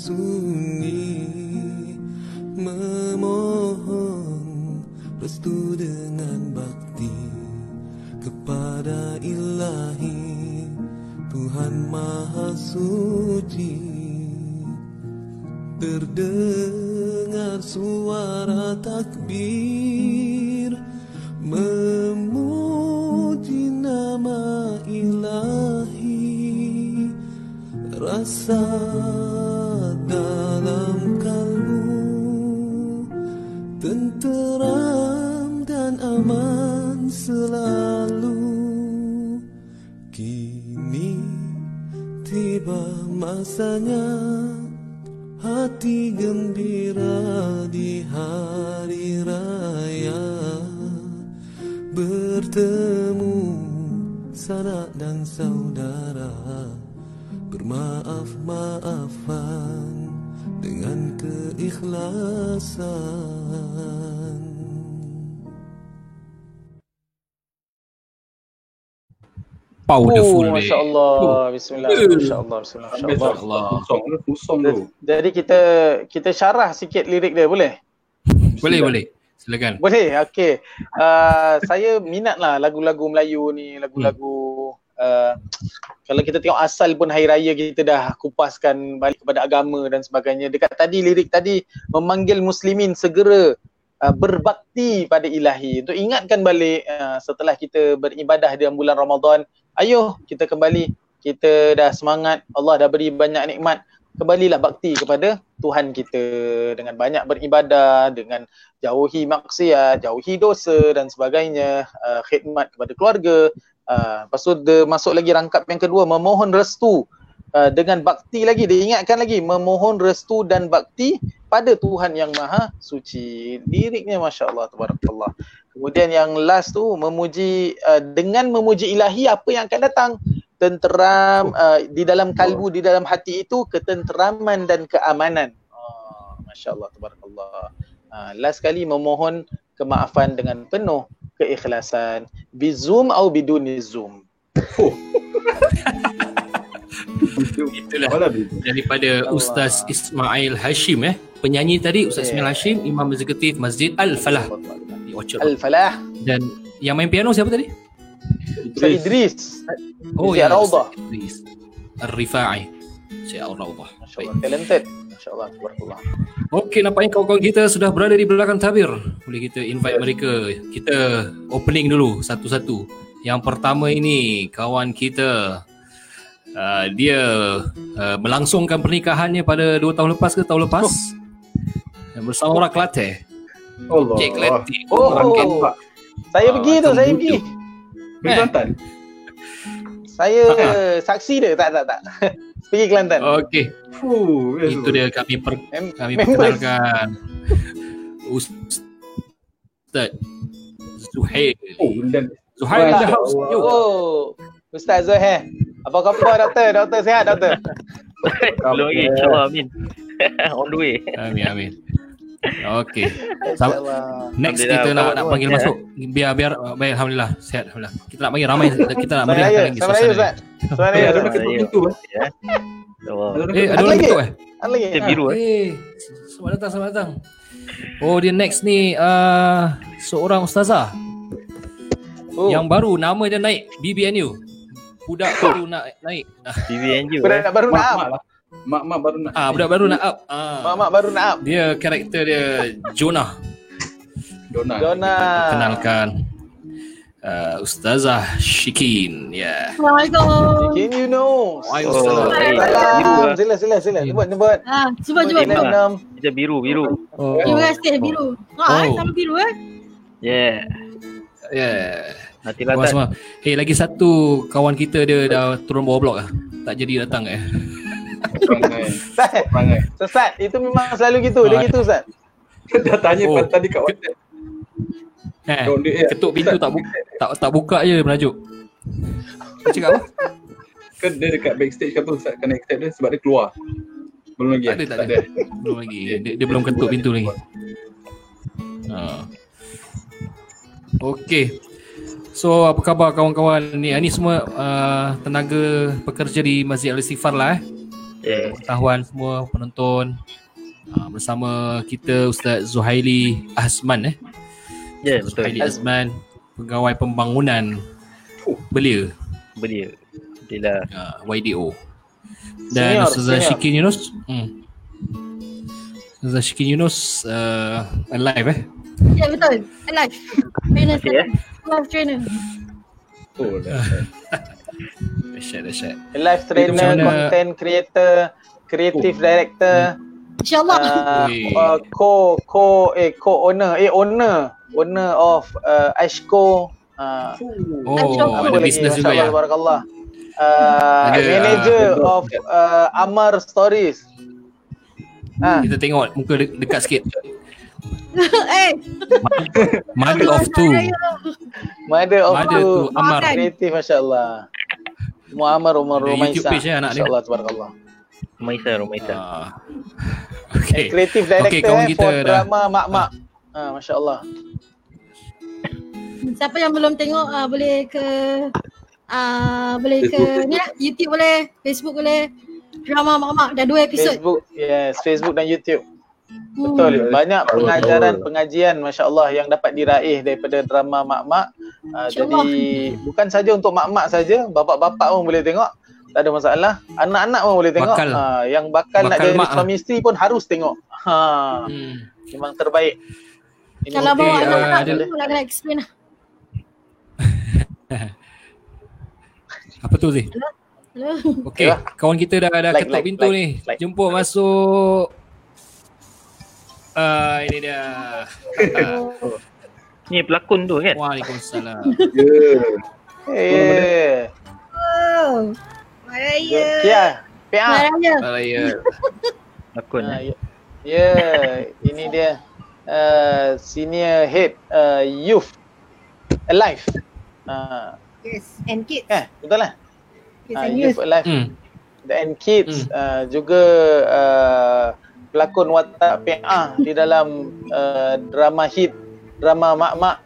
Sunyi Memohon restu dengan bakti Kepada ilahi Tuhan Maha Suci. Terdengar suara takbir Powerful Oh. Masya Allah. Bismillah. Masya Allah. Bismillah. Masya Allah. Tu. Jadi kita kita syarah sikit lirik dia boleh? Boleh boleh. Silakan. Boleh. Okey. Uh, saya minat lah lagu-lagu Melayu ni, lagu-lagu uh, kalau kita tengok asal pun hari raya kita dah kupaskan balik kepada agama dan sebagainya. Dekat tadi lirik tadi memanggil muslimin segera uh, berbakti pada ilahi. Untuk ingatkan balik uh, setelah kita beribadah dalam bulan Ramadan, ayo kita kembali. Kita dah semangat, Allah dah beri banyak nikmat, kembalilah bakti kepada Tuhan kita. Dengan banyak beribadah, dengan jauhi maksiat, jauhi dosa dan sebagainya, uh, khidmat kepada keluarga. Uh, lepas tu dia masuk lagi rangkap yang kedua, memohon restu uh, dengan bakti lagi, dia ingatkan lagi, memohon restu dan bakti pada Tuhan yang maha suci. Liriknya Masya Allah, Tabarakallah. Kemudian yang last tu, memuji, uh, dengan memuji ilahi apa yang akan datang? Tenteram uh, di dalam kalbu, di dalam hati itu ketenteraman dan keamanan. Oh, Masya Allah, Tabarakallah. Uh, last kali memohon kemaafan dengan penuh keikhlasan. Bizum atau biduni zoom. Oh, *laughs* Itulah dia? daripada Allah. Ustaz Ismail Hashim eh. Penyanyi tadi Ustaz Yeah. Ismail Hashim, Imam Eksekutif Masjid Al-Falah di Orchard. Road. Al-Falah. Dan yang main piano siapa tadi? Ustaz Idris. Oh ya. Ustaz Idris. Ar-Rifai. Syekh Baik. Allah. Talented. Masya Allah. Tabarakallah. Okey, nampaknya kawan-kawan kita sudah berada di belakang tabir. Boleh kita invite mereka. Kita opening dulu satu-satu. Yang pertama ini kawan kita uh, dia uh, melangsungkan pernikahannya pada dua tahun lepas ke tahun lepas oh. bersama orang Kelantan. Allah. Cik Kelantan. Oh, Orang oh. Kelantan. Saya Ah, pergi tu, saya pergi. Pergi Kelantan? Saya Ha. saksi dia. Tak, tak, tak. *laughs* pergi Kelantan. Okey, itu dia kami per, Mem- kami members. perkenalkan *laughs* Ustaz Zuhail. Oh, dan in the house. Yo. Oh, Ustaz Zuhair. Apa khabar doktor? Doktor sihat doktor? Belum lagi, insyaAllah amin. *laughs* On the way. Amin amin. Okey. Sama-. Next kita nak nak panggil sihat, masuk. Biar biar baik alhamdulillah sihat alhamdulillah. Kita nak panggil ramai *laughs* kita nak Selamat meriahkan raya. lagi Selamat raya suasana. Ustaz. Selamat raya. ada Ustaz. orang ketuk Ya. pintu eh. Ya. Allah. Ada orang Eh, ketuk ada Ada orang lagi? ketuk eh? Ada lagi? Biru eh. Eh, selamat datang, selamat datang. Oh, dia next ni uh, seorang ustazah Oh, yang baru nama dia naik BBNU. Budak baru nak naik. *laughs* Eh. budak baru nak Mak, up. mak lah. Mak, mak baru nak. Ah, budak baru nak up. Ah. Mak-mak baru nak up. Dia karakter dia Jonah. Dona. Dona. Kenalkan uh, Ustazah Shikin. Ya. Yeah. Assalamualaikum. Can you know? Waalaikumsalam. Oh, eh, biru. Sila, sila, sila. Sebut, sebut. Ah, cuba cuba. Kita biru, biru. Oh. Terima kasih biru. Ah, Oh. oh. sama biru eh. Yeah. Yeah. Hati Kawan lantas. semua. Hey, lagi satu kawan kita dia dah turun bawah blok lah. Tak jadi datang eh. Perangai. Ustaz, itu memang selalu gitu. Dia Ah. gitu Ustaz. Dah tanya Oh. tadi kat WhatsApp. Eh, ketuk pintu tak buka tak tak buka je merajuk. Dia cakap apa? Kan dia dekat backstage ke apa Ustaz kena accept dia sebab dia keluar. Belum lagi. Tak ada, eh? tak ada. Belum lagi. Dia, dia belum ketuk pintu lagi. Ha. Okey. So apa khabar kawan-kawan ni? Ini semua uh, tenaga pekerja di Masjid Al-Istighfar lah eh. Yeah. Pengetahuan semua penonton. Uh, bersama kita Ustaz Zuhaili Azman eh. Yeah, betul. Zuhaili Azman, pegawai pembangunan belia Belia. Alhamdulillah. uh, YDO. Dan Senior, Ustazah senior. Syikin Yunus. Hmm. Ustazah Syikin Yunus uh, live eh. Ya betul. Live. Trainer Masih, eh? Live trainer. Oh, dah. Dahsyat, dahsyat. Live trainer, mana- content creator, creative Oh. director, InsyaAllah. uh, uh, co co eh co owner eh owner owner of uh, Ashco uh, Oh, ada bisnes juga ya. Barakallah. Uh, Ada, manager ah, of uh, Amar Stories. Ah, Kita tengok muka de- dekat sikit. *laughs* eh. Mother of two. mother of Mother two. Amar. Makan. Creative masya-Allah. Muammar Umar Rumaisa. YouTube page eh anak dia. Masya-Allah tabarakallah. Rumaisa, Rumaisa. Ah. Okay. Creative director Okey, kawan eh, kita for dah- drama Mak-Mak. Ah, Masya Allah. Siapa yang belum tengok uh, boleh ke uh, boleh ke Facebook. ni lah, YouTube boleh, Facebook boleh. Drama Mak-Mak dah dua episod. Facebook, yes, Facebook dan YouTube. Hmm. Betul. Banyak Betul. pengajaran, pengajian Masya Allah yang dapat diraih daripada drama Mak-Mak. Uh, jadi bukan saja untuk mak-mak saja, bapak-bapak pun boleh tengok. Tak ada masalah. Anak-anak pun boleh tengok. Bakal. Ah, yang bakal, nak Bakal jadi mak suami isteri pun harus tengok. Ha, Hmm. memang terbaik. Ini Kalau bawa ah, anak-anak ada- tu nak kena explain lah. *laughs* Apa tu Zee? Hello. Okey, Ya. kawan kita dah dah Like, ketuk like, pintu like, ni. like. Jemput masuk. Ah, ini dia. *laughs* Ni pelakon tu kan? Waalaikumsalam. Ya. Eh, Oh. Raya. Kia, PA. Raya. Raya. Pelakon Ah, eh. ya, ya, ini dia uh, senior head uh, youth alive. Uh, Yes. And kids. eh, betul lah. Kids Uh, and youth youth. alive Hmm. and kids uh, juga uh, pelakon watak PA di dalam uh, drama hit drama Mak-Mak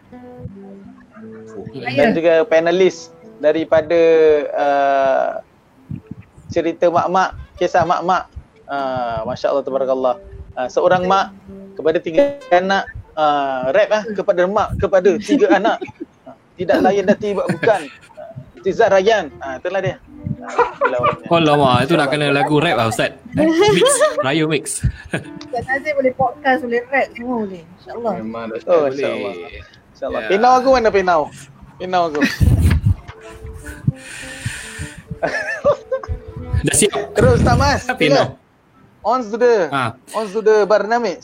Raya. dan juga panelis daripada uh, cerita mak-mak, kisah mak-mak. Uh, Masya Allah, Tabarakallah. Uh, seorang mak kepada tiga anak, uh, rap lah kepada mak kepada tiga anak. Tidak lain dati bukan. Tizar Rayan. Uh, itulah dia. Itulah Oh *laughs* lama, itu nak kena lagu rap lah Ustaz. Eh, *laughs* mix, Raya mix. *laughs* Ustaz Nazir boleh podcast, boleh rap semua boleh. InsyaAllah. Memang dah Oh, boleh. insyaAllah. InsyaAllah. Ya. Penau aku mana penau? Penau aku. Dah siap. Terus tak mas. Penau. On sudah. Ha. On sudah barnamij.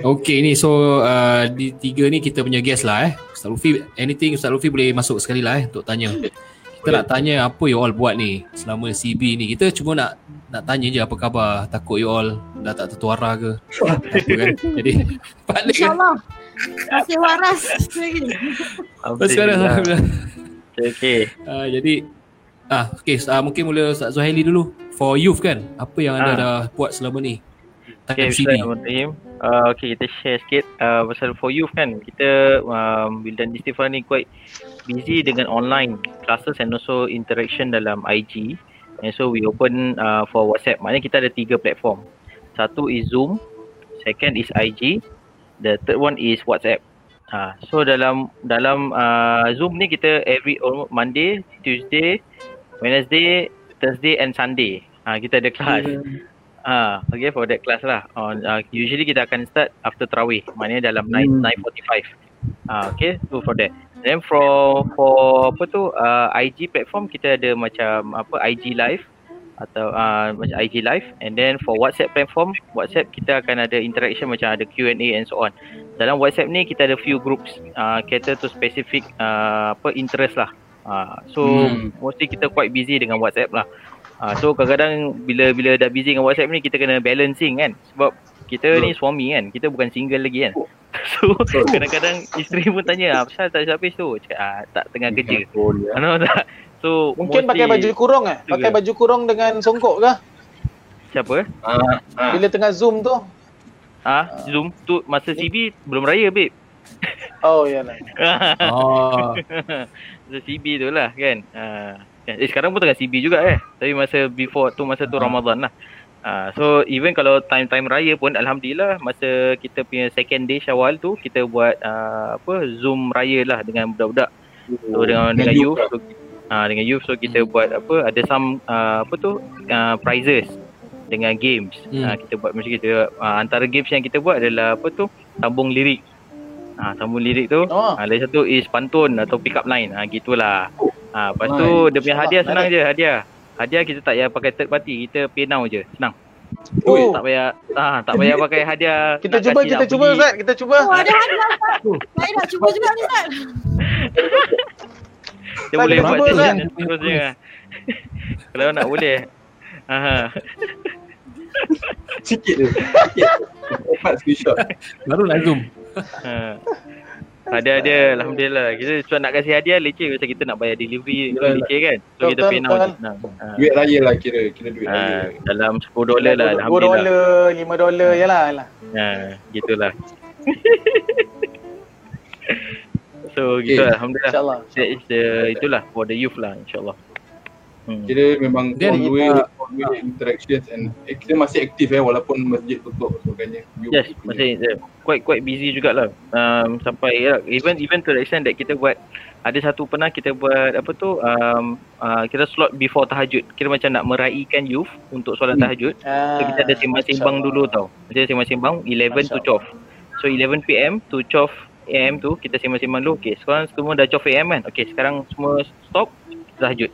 Okay ni so uh, di tiga ni kita punya guest lah eh. Ustaz Lufi anything Ustaz Lufi boleh masuk sekali lah eh untuk tanya. Kita nak tanya apa you all buat ni selama CB ni. Kita cuma nak nak tanya je apa khabar. Takut you all dah tak tertuara ke. apa kan. *laughs* Jadi *laughs* balik kan. InsyaAllah. Masih waras lagi. Terus sekarang Alhamdulillah. Okay. uh, jadi ah okay uh, mungkin mula Ustaz Zuhaili dulu. For youth kan. Apa yang anda Ah. dah buat selama ni? Okay. Bismillahirrahmanirrahim. Uh, okay, kita share sikit uh, pasal for youth kan. Kita um, Wildan Istighfar ni quite busy dengan online classes and also interaction dalam IG. And so we open uh, for WhatsApp. Maknanya kita ada tiga platform. Satu is Zoom, second is IG, the third one is WhatsApp. Ha, so dalam dalam uh, Zoom ni kita every Monday, Tuesday, Wednesday, Thursday and Sunday. Ha, kita ada kelas. Ah, okay for that class lah. On uh, usually kita akan start after tarawih. Maknanya dalam 9 9:45. Ah, okay, so for that. Then for for apa tu uh, IG platform kita ada macam apa IG live atau uh, macam IG live and then for WhatsApp platform WhatsApp kita akan ada interaction macam ada Q&A and so on. Dalam WhatsApp ni kita ada few groups uh, cater to specific uh, apa interest lah. Uh, so Hmm. mostly kita quite busy dengan WhatsApp lah. Uh, so kadang-kadang bila bila dah busy dengan WhatsApp ni kita kena balancing kan sebab kita ni suami kan kita bukan single lagi kan *laughs* so kadang-kadang isteri pun tanya ah pasal tak habis tu cakap ah, tak tengah kerja Ano tak so Mungkin mostly- pakai baju kurung eh? tu Pakai baju kurung dengan songkok ke? siapa Ah, ah. Bila tengah zoom tu? ah zoom tu masa CB belum raya babe Oh ya lah. Oh. *laughs* masa CB tu lah kan ah kan. Eh sekarang pun tengah CB juga eh tapi masa before tu masa tu Ramadan lah Ah, so even kalau time-time raya pun alhamdulillah masa kita punya second day Syawal tu kita buat ah, apa Zoom raya lah dengan budak-budak. So dengan dengan youth so, ah dengan youth so kita buat apa ada some ah, apa tu ah, prizes dengan games. Hmm. Ah, kita buat macam kita ah, antara games yang kita buat adalah apa tu sambung lirik. Ah sambung lirik tu Oh. Ah, lagi satu is pantun atau pick up line. Ah gitulah. Ah lepas tu Nice. dia punya hadiah senang je hadiah. Hadiah kita tak payah pakai third party, kita pay now je. Senang. Oh. Tak payah ah tak payah pakai hadiah. Kita nak cuba, kita nak cuba. Ustaz. Kita cuba. Oh, ada hadiah Ustaz. Saya nak cuba juga ni Ustaz. Dia Tak, boleh kita buat cuba, session seterusnya. *laughs* Kalau nak boleh. Aha. Sikit je. Sikit. Empat screenshot. *laughs* Baru nak zoom. Ha. Ada ada alhamdulillah. Kita cuma nak kasih hadiah leceh pasal kita nak bayar delivery Betul. leceh kan. So kita pay now je senang. Duit raya lah kira, kira duit Ha, raya. dalam 10 dolar lah 2 alhamdulillah. dolar, 5 dolar yalah. yalah. Ha, gitulah. *laughs* so Okay. gitu lah, alhamdulillah. InsyaAllah. That is the itulah for the youth lah insyaallah. Hmm. Kira memang Dia on the kita- way, on the way interactions and eh, kita masih aktif eh walaupun masjid tutup sebagainya. You- Yes, masih uh, quite quite busy jugalah. Um, sampai ya, even even to the extent that kita buat ada satu pernah kita buat apa tu um, uh, kita slot before tahajud. Kira macam nak meraihkan youth untuk solat Hmm. tahajud. Ah, So kita ada sembang-sembang dulu tau. Kita sembang-sembang 11 to 12. So 11 PM to 12 AM tu kita sembang-sembang dulu. Okay, sekarang semua dah 12 AM kan. Okay, sekarang semua stop tahajud.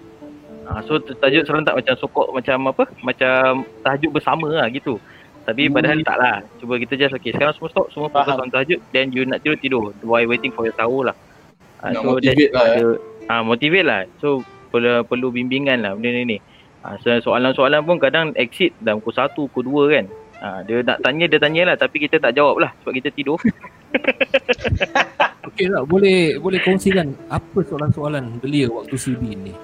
Ha, so tahajud serentak macam sokok macam apa? Macam tahajud bersama lah gitu. Tapi padahal tak lah. Cuba kita just okay, sekarang semua stop, semua fokus on tahajud then you nak tidur tidur while waiting for your sahur lah. Ha, Nak so motivate lah, ada, ah motivate lah. So perlu perlu bimbingan lah benda ni ni. Ha, so, soalan-soalan pun kadang exit dalam pukul 1, pukul 2 kan. Ha, dia nak tanya dia tanya lah tapi kita tak jawab lah sebab kita tidur. *laughs* Okey tak boleh boleh kongsikan apa soalan-soalan belia waktu CB ni.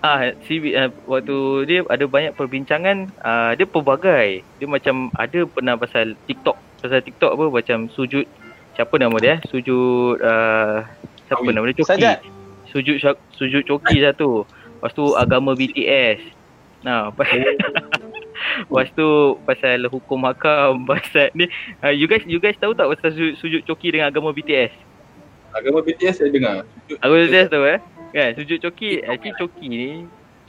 Ah, CB uh, waktu dia ada banyak perbincangan, uh, dia pelbagai. Dia macam ada pernah pasal TikTok. Pasal TikTok apa macam sujud siapa nama dia? eh? Sujud uh, siapa Awi. nama dia? Coki. Sajat. Sujud sujud coki satu. Lepas tu agama BTS. Nah, pasal *laughs* Lepas tu pasal hukum hakam *laughs* pasal ni uh, you guys you guys tahu tak pasal sujud, sujud coki dengan agama BTS? Agama BTS saya dengar. Aku BTS tahu eh. Kan sujud coki actually coki ni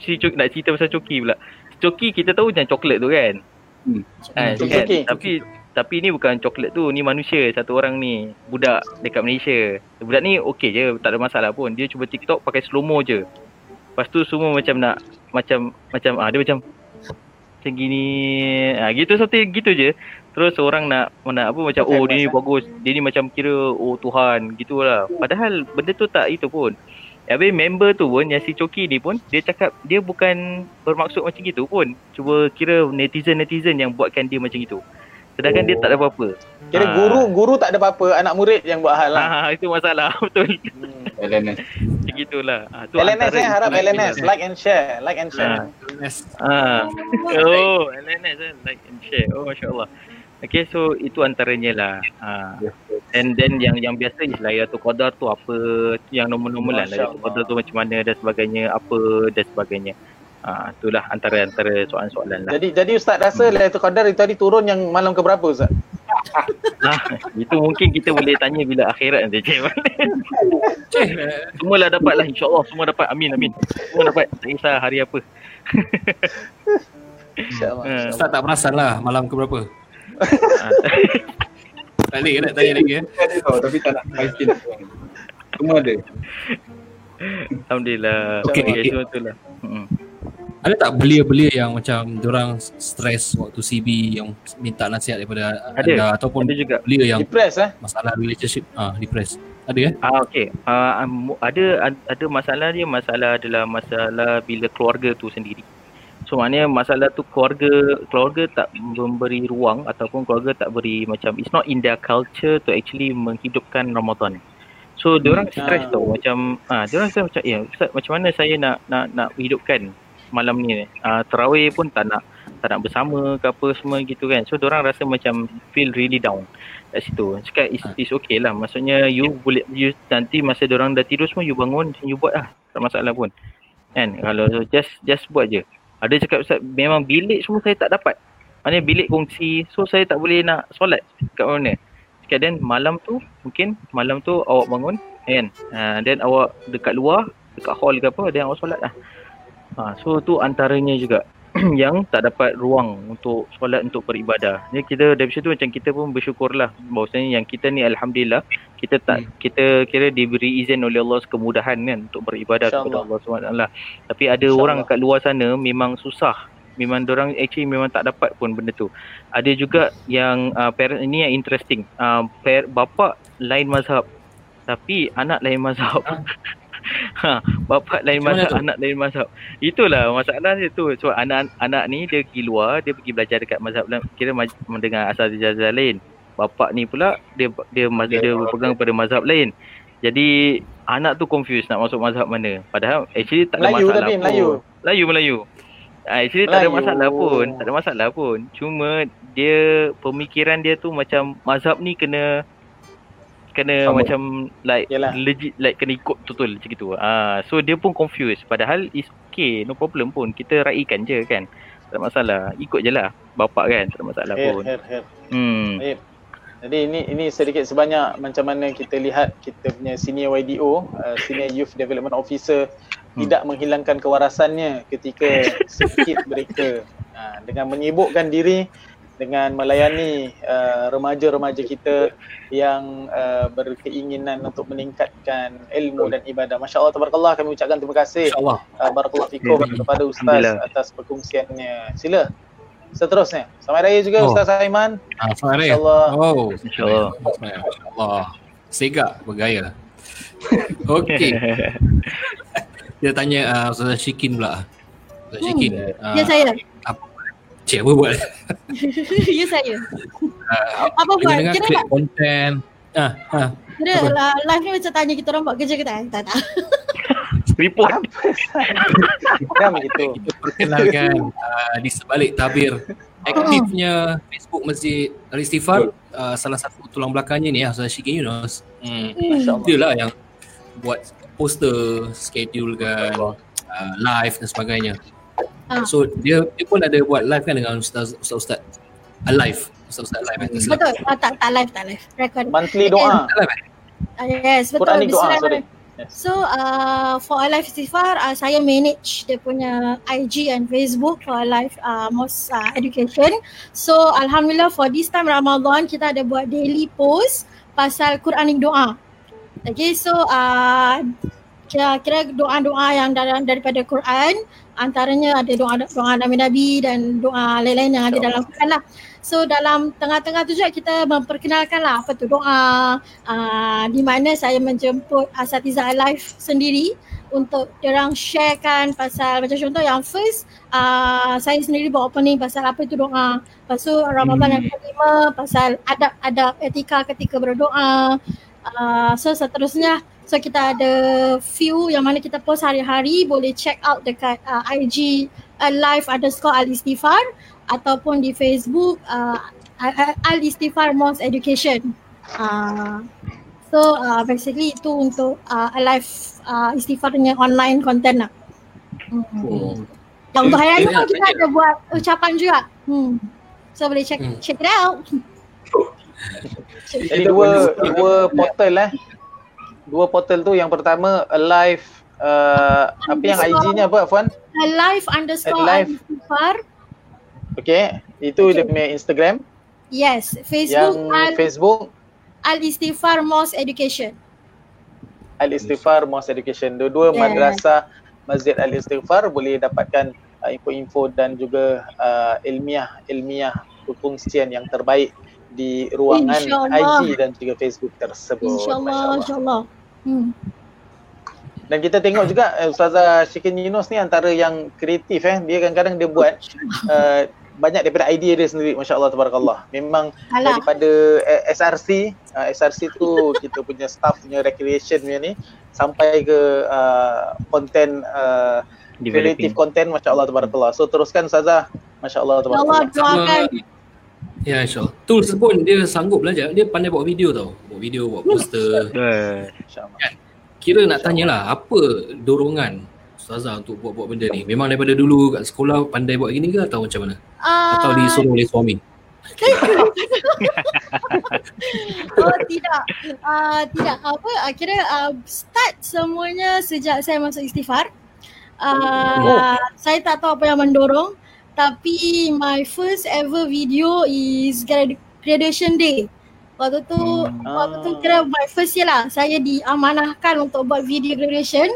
si coki nak cerita pasal coki pula. Coki kita tahu macam coklat tu kan. Hmm. Kan, Coki. kan? Coki. Tapi tapi ni bukan coklat tu, ni manusia satu orang ni, budak dekat Malaysia. Budak ni okey je, tak ada masalah pun. Dia cuba TikTok pakai slow mo je. Lepas tu semua macam nak macam macam ah dia macam macam gini. Ah gitu something gitu je. Terus orang nak nak apa macam oh dia ni bagus, dia ni macam kira oh Tuhan gitulah. Padahal benda tu tak itu pun. Habis member tu pun yang si Coki ni pun dia cakap dia bukan bermaksud macam gitu pun. Cuba kira netizen-netizen yang buatkan dia macam itu. Sedangkan oh. dia tak ada apa-apa. Kira Ah. guru guru tak ada apa-apa, anak murid yang buat hal lah. Ha, itu masalah *laughs* betul. Hmm. LNS. Macam gitulah. Ha, tu LNS antara eh harap LNS like and share, like and share. Ah. *laughs* Oh, LNS eh, like and share. Oh, masya-Allah. Okay, so itu antaranya lah. Ha. And then yang yang biasa is Lailatul Qadar tu apa yang normal-normal lah. Lailatul Qadar tu macam mana dan sebagainya, apa dan sebagainya. Ah, itulah antara-antara soalan-soalan lah. Jadi jadi ustaz rasa Lailatul Qadar itu tadi turun yang malam ke berapa ustaz? *laughs* Ah, itu mungkin kita boleh tanya bila akhirat nanti. Cik. *laughs* semua lah dapat lah insyaAllah. Semua dapat. Amin, amin. Semua dapat. Tak kisah hari apa. *laughs* Insya-Allah. Ah. Ustaz tak perasan lah malam ke berapa. Ah, *laughs* Tak boleh nak tanya lagi eh. Ada tau tapi tak nak pancing. Semua ada. Alhamdulillah. Okey. Okay, semua tu lah. Hmm. Ada tak belia-belia yang macam orang stres waktu CB yang minta nasihat daripada Ada. anda ataupun Ada juga. belia yang Depress eh? masalah relationship ah depressed. Ada eh? Ah okey. Ah um, ada ada masalah dia masalah adalah masalah bila keluarga tu sendiri. So maknanya masalah tu keluarga keluarga tak memberi ruang ataupun keluarga tak beri macam it's not in their culture to actually menghidupkan Ramadan. So dia orang stres Ah. tau macam ah dia orang stres macam ya ustaz macam mana saya nak nak nak hidupkan malam ni ah tarawih pun tak nak tak nak bersama ke apa semua gitu kan. So dia orang rasa macam feel really down kat situ. Cakap it's, it's okay lah. Maksudnya you boleh you nanti masa dia orang dah tidur semua you bangun you buat lah. Tak masalah pun. Kan kalau just just buat je. Ada cakap Ustaz memang bilik semua saya tak dapat. Maknanya bilik kongsi so saya tak boleh nak solat kat mana. Then malam tu mungkin malam tu awak bangun kan. Uh, then awak dekat luar dekat hall ke apa then awak solat lah. Ha, so tu antaranya juga *clears throat* yang tak dapat ruang untuk solat untuk beribadah. Ni kita dari situ macam kita pun bersyukurlah bahawasanya yang kita ni alhamdulillah kita tak Hmm. kita kira diberi izin oleh Allah kemudahan kan untuk beribadah kepada. Allah SWT. Tapi ada orang kat luar sana memang susah. Memang orang actually memang tak dapat pun benda tu. Ada juga yang uh, parent ini yang interesting. Uh, bapa lain mazhab tapi anak lain mazhab. *laughs* ha, bapa lain Macam mazhab, tu? anak lain mazhab. Itulah masalah dia tu. Sebab anak anak ni dia pergi luar, dia pergi belajar dekat mazhab lain, kira maj- mendengar asal jazah lain. bapak ni pula dia dia dia, dia berpegang pada mazhab lain. Jadi anak tu confused nak masuk mazhab mana. Padahal actually tak ada Melayu masalah tapi, pun. Melayu. Melayu Melayu. Ah, actually tak ada Melayu. masalah pun, tak ada masalah pun. Cuma dia pemikiran dia tu macam mazhab ni kena kena Sama. macam like Yalah. legit like kena ikut betul macam gitu. Ah, so dia pun confused. Padahal is okay, no problem pun. Kita raikan je kan. Tak ada masalah. Ikut je lah bapak kan, tak ada masalah Her, pun. her, her. Hmm. Baik. Jadi ini ini sedikit sebanyak macam mana kita lihat kita punya senior YDO, uh, senior youth development officer Hmm. tidak menghilangkan kewarasannya ketika *laughs* sedikit mereka uh, dengan menyibukkan diri dengan melayani uh, remaja-remaja kita yang uh, berkeinginan untuk meningkatkan ilmu dan ibadah. Masya-Allah tabarakallah kami ucapkan terima kasih uh, barakallahu fikum kepada ustaz atas perkongsiannya. Sila. Seterusnya. Selamat raya juga Oh. Ustaz Aiman. Ah, selamat raya. InsyaAllah. Oh, InsyaAllah. InsyaAllah. Segak bergaya. Okey. *laughs* Dia tanya uh, Ustazah Syikin pula. Ustazah Syikin. Uh, Ya saya. Cik apa buat? *laughs* ya saya. Apa buat? Kira create content. Ah, ah. kira lah, live ni macam tanya kita orang buat kerja ke tak? Tak tak. *laughs* Report. Kan begitu. Kita perkenalkan uh, di sebalik tabir aktifnya Facebook Masjid Al-Istighfar uh, salah satu tulang belakangnya ni Ustazah Syikin Yunus. Hmm. Masya-Allah. Dia lah yang buat poster, schedule kan, uh, live dan sebagainya. Ah. So dia dia pun ada buat live kan dengan ustaz ustaz alive. Ustaz-ustaz live kan. Tak silap. Betul. Ah, tak tak live tak live. Record. Monthly doa. Tak live kan? Ah, yes, betul. Quranic doa, sorry. So uh, for Alive Istighfar, uh, saya manage dia punya IG and Facebook for Alive uh, Most uh, Education. So Alhamdulillah for this time Ramadan kita ada buat daily post pasal Quranic doa. Okay, so uh, kira-kira doa-doa yang dari, daripada Quran antaranya ada doa doa nabi-nabi dan doa lain-lain yang ada dalam Quran lah. So dalam tengah-tengah tu juga kita memperkenalkan lah apa tu doa uh, di mana saya menjemput Asatiza Alive sendiri untuk orang sharekan pasal macam contoh yang first uh, saya sendiri buat opening pasal apa itu doa. Lepas tu Ramadan yang kelima pasal adab-adab etika ketika berdoa. Uh, so seterusnya so kita ada few yang mana kita post hari-hari boleh check out dekat uh, IG uh, live underscore al-istighfar ataupun di Facebook uh, Al-Istighfar Mosque Education. Uh, so uh, basically itu untuk uh, live uh, istighfar punya online content lah. Hmm. Oh. Dan untuk hari Eh, raya pun kita ada buat ucapan juga. Hmm. So boleh check Hmm. check it out. Jadi dua dua portal eh. Dua portal tu yang pertama alive uh, apa yang IG-nya apa Afwan? Uh, live underscore Live. Al-Istighfar. Okay, itu dia punya Instagram. Yes, Facebook Yang Al- Facebook Al-Istighfar Mosque Education. Al-Istighfar Mosque Education. Dua-dua Yeah. madrasah Masjid Al-Istighfar boleh dapatkan uh, info-info dan juga uh, ilmiah ilmiah perkongsian yang terbaik di ruangan. IG dan juga Facebook tersebut. InsyaAllah, insyaAllah. Hmm. Dan kita tengok juga eh, Ustazah Syikin Yunus ni antara yang kreatif eh. Dia kadang-kadang dia buat uh, *laughs* banyak daripada idea dia sendiri masya-Allah tabarakallah. Memang Alah. daripada eh, SRC, uh, SRC tu *laughs* kita punya staff punya recreation punya ni sampai ke uh, konten uh, creative Developing. content masya-Allah tabarakallah. So teruskan Ustazah. Masya-Allah InsyaAllah tabarakallah. doakan. Ya insyaAllah. Tools pun dia sanggup belajar. Dia pandai buat video tau. Buat video, buat poster. Masya-Allah. Kira nak tanyalah apa dorongan Ustazah untuk buat-buat benda ni? Memang daripada dulu kat sekolah pandai buat gini ke atau macam mana? Atau Ah, disuruh oleh suami? *laughs* Oh tidak. Uh, tidak. Apa uh, kira uh, start semuanya sejak saya masuk istighfar. Uh, Saya tak tahu apa yang mendorong tapi my first ever video is grad- graduation day. Waktu tu Hmm. waktu tu kira my first year lah saya diamanahkan untuk buat video graduation.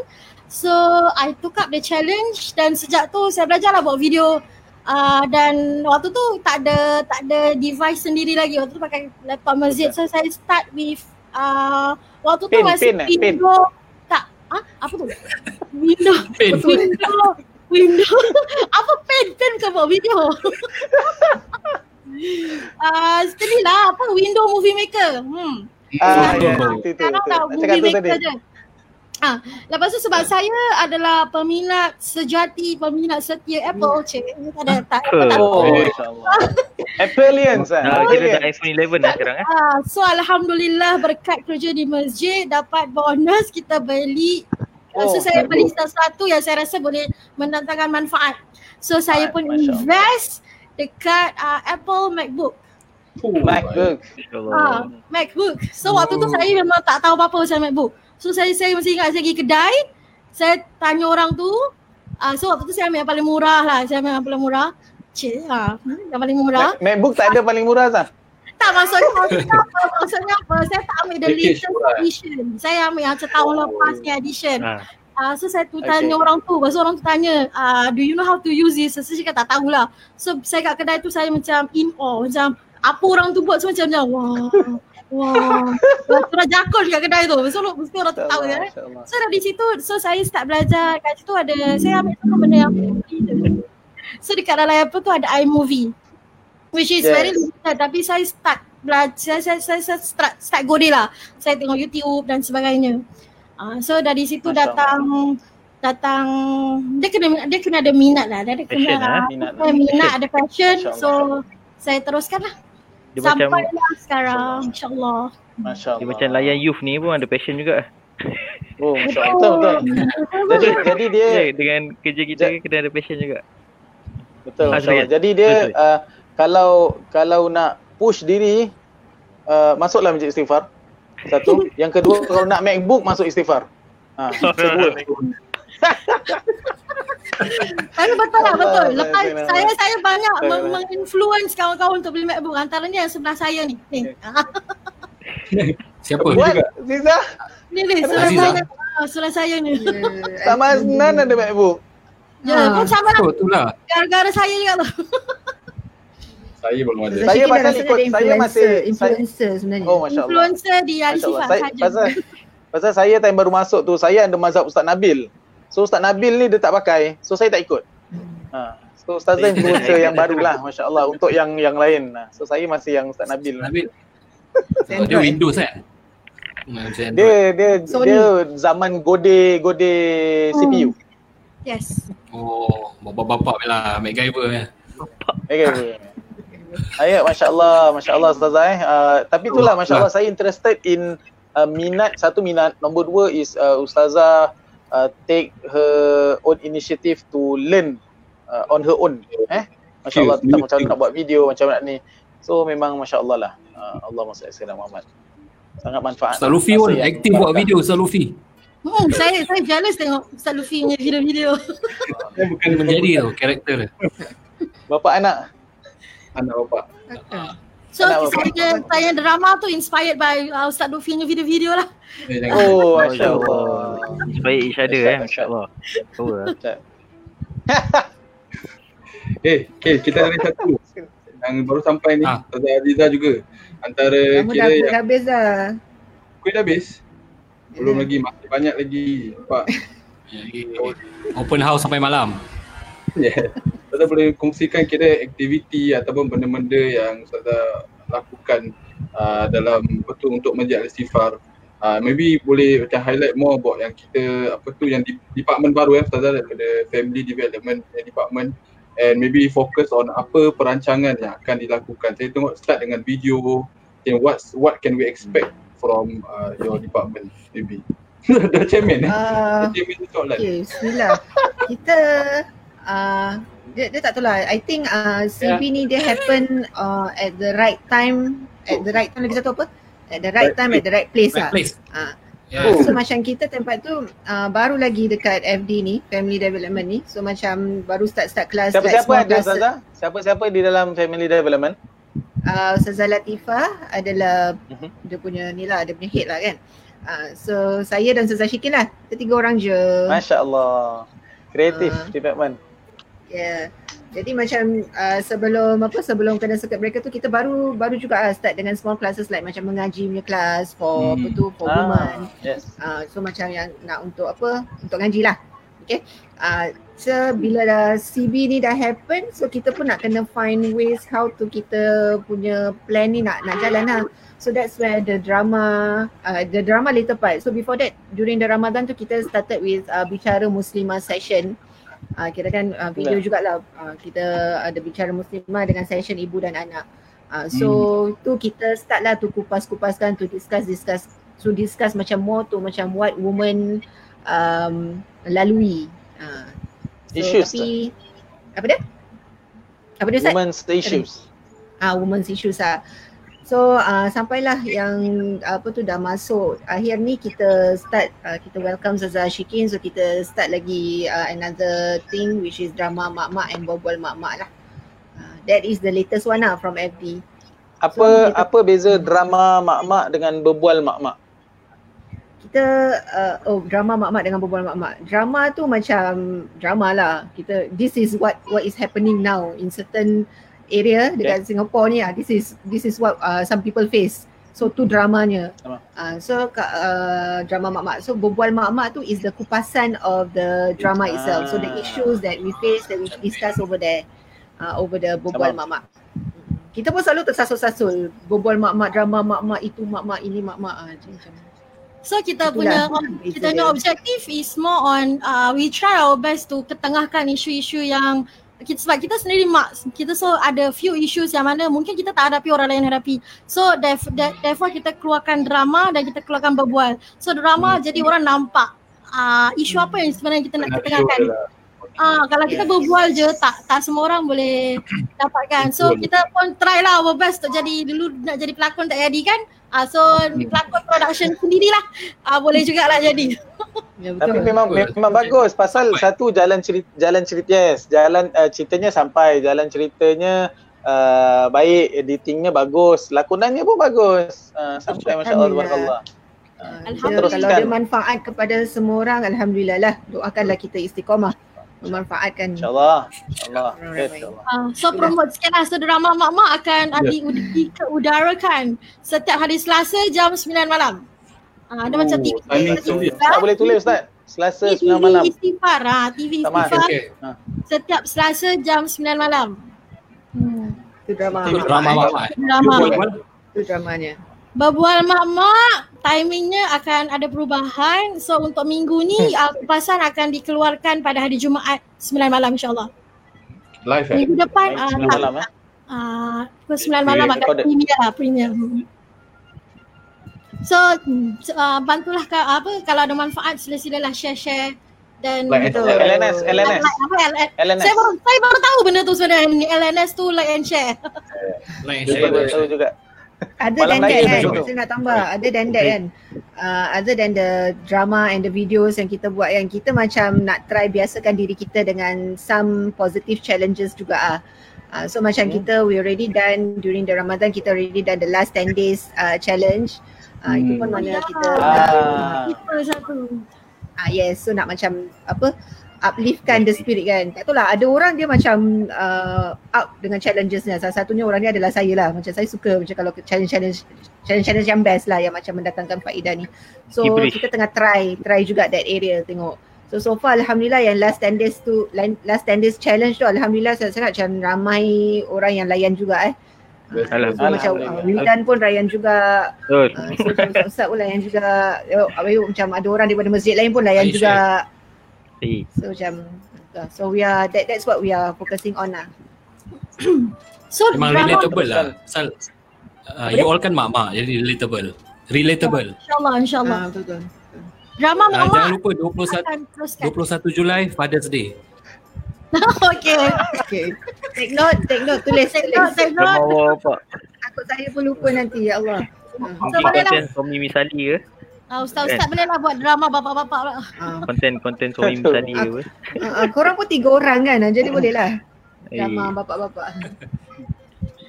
So I took up the challenge dan sejak tu saya belajar lah buat video uh, dan waktu tu tak ada tak ada device sendiri lagi. Waktu tu pakai laptop masjid. So saya start with uh, waktu tu Pen, masih pen eh, pen. window tak ah apa tu? Window Pen. window window *laughs* apa pen pen bukan buat video *laughs* uh, Setelah lah apa window movie maker. Hmm. Ah, itu, itu, Sekarang dah Nak movie maker tadi. je. Ah, lepas tu sebab saya adalah peminat sejati, peminat setia Apple cik. Tak ada tak, Apple. tak Oh, Eh. masya-Allah. Appleians ah. Dah kira dah Appleians. iPhone 11 dah sekarang eh. Ah, so alhamdulillah berkat kerja di masjid dapat bonus kita beli Oh, so saya MacBook. beli sesuatu yang saya rasa boleh mendatangkan manfaat. So saya pun Masya Allah. invest dekat uh, Apple MacBook. Oh, MacBook. InsyaAllah. Ah, MacBook. So waktu tu Oh. saya memang tak tahu apa-apa pasal MacBook. So saya saya masih ingat saya pergi kedai, saya tanya orang tu, ah so waktu tu saya ambil yang paling murah lah. Saya ambil yang paling murah. Cik, ha, yang paling murah. Mac- MacBook tak ada paling murah Zah. Tak maksudnya maksudnya apa? Maksudnya apa? Saya tak ambil the latest edition. Saya ambil yang setahun lepas ni edition. Ah. Ah, so saya tu Okay. tanya orang tu, lepas tu orang tu tanya, ah, do you know how to use this? So, saya cakap tak tahulah. So saya kat kedai tu saya macam in awe, macam apa orang tu buat so macam macam wah. Wah. Wah, Surah jakul kat kedai tu. Lepas tu mesti orang tu tahu. Masya-Allah. So dari situ, so saya start belajar kat situ ada, saya ambil satu benda yang So dekat dalam Apple tu ada iMovie Which is Yes. very limited tapi saya start belajar, saya, saya, saya start, start go dia lah Saya tengok YouTube dan sebagainya uh, So dari situ Masya Allah. datang datang dia kena dia kena ada minat lah dia ada kena Passion, ah. Minat. ada minat ada passion Masya Allah. so saya teruskan lah Dia macam sampai lah sekarang insyaAllah Masya-Allah. dia macam layan youth ni pun ada passion juga. Oh, masya-Allah. Betul, betul. Jadi jadi dia Ya, dengan kerja kita Ja- kena ada passion juga. Betul, Masya Allah. Jadi dia Sorry. uh, kalau kalau nak push diri uh, masuklah masjid istighfar. Satu. *laughs* Yang kedua kalau nak MacBook masuk istighfar. Ha, *laughs* kedua. Tapi betul lah betul. saya Lepas saya saya banyak Saya meng- menginfluence kawan-kawan untuk beli MacBook. Antaranya yang sebelah saya ni. Ni. *laughs* Siapa? What? Ziza? Ni ni sebelah saya. Ah, sebelah saya ni. Sama Aznan ada MacBook. Ya, pun sama lah. Oh, lah. Gara-gara saya juga tu. Saya belum ada. Saya rasa ikut- saya influencer, masih- influencer sebenarnya. Oh, masya-Allah. Influencer di Masya Allah. Al-Sifat Saya, saja. pasal *laughs* pasal saya time baru masuk tu saya ada mazhab Ustaz Nabil. So Ustaz Nabil ni dia tak pakai. So saya tak ikut. Ha. So Ustazah influencer yang baru lah masya-Allah untuk yang yang lain. Ha. So saya masih yang Ustaz Nabil. Nabil. Oh, dia Windows kan? Dia dia Sony. dia zaman gode gode CPU. Yes. Oh, bapak-bapak lah, MacGyver ya. Ayat masya-Allah, masya-Allah Ustazah eh. Uh, tapi itulah masya-Allah saya interested in uh, minat satu minat, nombor dua is uh, Ustazah uh, take her own initiative to learn uh, on her own. Eh? Masya-Allah tentang macam nak buat video, macam mana nak ni. So memang masya-Allah lah. Uh, Allah masya Allah Muhammad. Sangat manfaat. Ustaz Luffy Masa pun yang aktif buat video Ustaz Luffy. Hmm, saya saya jealous tengok Ustaz Luffy punya video-video. Saya bukan Dia menjadi tu karakter dia. Bapa anak. Anak bapak. So Kenapa? saya saya drama tu inspired by uh, Ustaz Luffy punya video-video lah. Eh. Oh, masya-Allah. Inspire each other eh, masya-Allah. Tahu lah. Eh, okay, *laughs* kita ada satu yang baru sampai ni. Ah. Ustazah Aziza juga. Antara Kamu dah kira pun yang habis dah. kuih dah habis. Belum Ya. lagi, masih banyak lagi. Nampak? Open house sampai malam. *laughs* Yeah. Ustazah boleh kongsikan kira aktiviti ataupun benda-benda yang Ustazah lakukan uh, dalam betul untuk Masjid Al-Istighfar. Uh, maybe boleh macam highlight more about yang kita apa tu yang di, department baru eh Ustazah daripada Family Development eh, Department and maybe fokus on apa perancangan yang akan dilakukan. Saya tengok start dengan video and what what can we expect from uh, your department maybe. *laughs* Dah chairman eh? Ah, Dah chairman soalan. okay, bismillah. Kita uh, dia, dia tak tahu lah. I think uh, CB ni dia happen uh, at the right time, at the right time lagi satu apa? At the right time, at the right place lah. Right place. Ah. Yeah. So macam kita tempat tu uh, baru lagi dekat FD ni, Family Development ni. So macam baru start-start kelas like Siapa-siapa small ada classes. Ustazah? Siapa-siapa di dalam family development? uh, Ustazah Latifah adalah Mhm. dia punya ni lah, dia punya head lah kan. Uh, so saya dan Ustazah Syikil lah, kita tiga orang je. Masya Allah. Kreatif Ah. department. Yeah. Jadi macam uh, sebelum apa sebelum kena circuit breaker tu kita baru baru juga uh, start dengan small classes like macam mengaji punya kelas for Hmm. apa tu for women. yes. Uh, so macam yang nak untuk apa untuk ngaji lah Okay. Uh, so bila dah CB ni dah happen, so kita pun nak kena find ways how to kita punya plan ni nak nak jalan lah. So that's where the drama, uh, the drama later part. So before that, during the Ramadan tu kita started with uh, bicara muslimah session. Uh, kira kan uh, video jugalah uh, kita ada bicara muslimah dengan session ibu dan anak. Uh, so hmm. tu kita start lah tu kupas-kupaskan tu discuss discuss to discuss macam more tu macam what women um, lalui. Uh, so, Issues tapi, apa dia? Apa dia Ustaz? Women's issues. Ah, women's issues ah. So uh, sampailah yang apa tu dah masuk akhir ni kita start uh, kita welcome Zaza Shikin so kita start lagi uh, another thing which is drama mak-mak and bobol mak-mak lah. Uh, that is the latest one lah from FD. Apa So, kita- apa beza drama mak-mak dengan berbual mak-mak? Kita uh, oh drama mak-mak dengan bobol mak-mak. Drama tu macam drama lah. Kita this is what what is happening now in certain area dekat Singapore ni ah. This is this is what uh, some people face. So tu dramanya. Uh, so ka- uh, drama mak-mak. So berbual mak-mak tu is the kupasan of the drama itself. So the Ah. issues that we face that we discuss over there. Uh, over the berbual Sama. mak-mak. Kita pun selalu tersasul-sasul. Berbual mak-mak, drama mak-mak, itu mak-mak, ini mak-mak. Ah, macam-macam. So kita Itulah. punya kita punya objektif is more on uh, we try our best to ketengahkan isu-isu yang kita sebab kita sendiri mak kita so ada few issues yang mana mungkin kita tak hadapi orang lain hadapi so de, therefore kita keluarkan drama dan kita keluarkan berbual so drama hmm. jadi orang nampak uh, isu apa yang sebenarnya kita nak ketengahkan show lah. Ah, kalau kita berbual je tak tak semua orang boleh *coughs* dapatkan. So kita pun try lah our best untuk jadi dulu nak jadi pelakon tak jadi kan. Ah so pelakon production sendirilah. Ah boleh jugalah jadi. Ya, Tapi betul. memang Betul. memang bagus pasal satu jalan cerita jalan cerita yes, jalan uh, ceritanya sampai, jalan ceritanya uh, baik, editingnya bagus, lakonannya pun bagus. Uh, sampai masya-Allah Alhamdulillah. tabarakallah. Uh, Alhamdulillah. Kalau dia manfaat kepada semua orang, Alhamdulillah lah. Doakanlah kita istiqomah. Memanfaatkan. Insya-Allah. Insya-Allah. Insya-Allah. Ah, so promote sikit lah. So drama Mak-Mak akan yeah. di, diudarakan setiap hari Selasa jam 9 malam. Ah, ada macam Oh, TV. timing tu dia. Tak boleh tulis Ustaz. Selasa TV 9 malam. Istighfar. Ah, TV Sama. Istighfar Okay. setiap Selasa jam 9 malam. Hmm. Itu drama. Itu drama. Itu dramanya. Berbual mak-mak, timingnya akan ada perubahan. So untuk minggu ni, kupasan akan dikeluarkan pada hari Jumaat 9 malam insyaAllah. Live eh? Minggu depan, Baik, uh, 9 malam eh. uh, pukul 9 malam akan premier lah, premier. So, so, uh, bantulah ka, apa kalau ada manfaat sila-silalah share-share dan Like. LNS, LNS. Like, apa, L- LNS. Saya baru, saya baru tahu benda tu sebenarnya LNS tu like and share. *laughs* Like and Saya share. baru tahu juga. Other Malam than that lagi kan, betul. saya nak tambah. Other than that kan, uh, other than the drama and the videos yang kita buat yang kita macam nak try biasakan diri kita dengan some positive challenges juga ah. Uh, so macam Hmm. kita we already done during the Ramadan kita already done the last 10 days uh, challenge. Uh, Itu Hmm. pun mana Ya. kita Ah. nak Itu satu. Ah yes, so nak macam apa upliftkan the spirit kan. Tak tahu lah ada orang dia macam uh, up dengan challengesnya. Salah satunya orang ni adalah saya lah. Macam saya suka macam kalau challenge-challenge challenge-challenge yang best lah yang macam mendatangkan faedah ni. So Gibberish. kita tengah try try juga that area tengok. So so far alhamdulillah yang last 10 days tu last 10 days challenge tu alhamdulillah saya sangat macam ramai orang yang layan juga eh. Ah, so, Alhamdulillah. macam uh, Wildan pun layan juga Betul. Uh, so ustaz-ustaz pun layan juga Ayuh, ayuh, macam ada orang daripada masjid lain pun layan juga So macam uh, So we are that that's what we are focusing on lah *coughs* So Memang relatable lah. Sal, uh, you all kan mak-mak, jadi relatable. Relatable. insyaAllah insyaAllah. Ah, Betul-betul Drama Uh, jangan Mak-Mak lupa 21 akan teruskan. 21 Julai Father's Day. *laughs* okay. Okay Take note Take note Tulis Take note, take note. awak apa? Takut saya pun lupa nanti Ya Allah Ah, So boleh lah. Konten suami misali ke? Uh, Ustaz-ustaz boleh lah buat drama bapak-bapak lah. ah. Konten-konten suami misali ke? apa? Ah, ah, Korang pun tiga orang kan ah, Jadi boleh lah Eh, Drama bapak-bapak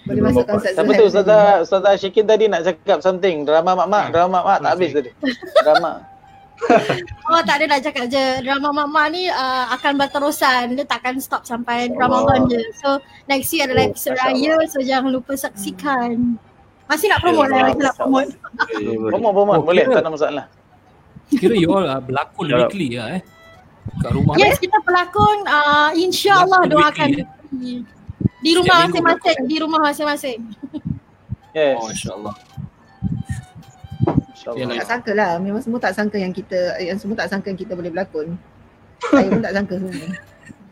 Boleh masukkan. Ustaz Tak Zuhair betul Ustazah Ustazah Syikin tadi nak cakap something. Drama mak-mak, drama mak tak habis tadi. Drama. *laughs* Oh tak ada nak cakap je. Drama Mak-Mak ni uh, akan berterusan. Dia takkan stop sampai Ramadan je. So next year adalah Oh, episod Masya raya. So jangan lupa saksikan. Masih nak promote Ya, lah. Masih nak promote. *laughs* Eh, Promote promote Oh, boleh tak ada masalah. Kira you all uh, berlakon Ya. weekly lah eh. kat rumah. Yes, kita pelakon uh, insya-Allah doakan weekly, di rumah masing-masing, di rumah masing-masing. Yes. Oh, insya-Allah. InsyaAllah. Tak sangka lah. Memang semua tak sangka yang kita, yang semua tak sangka yang kita boleh berlakon. Saya pun tak sangka semua. *laughs*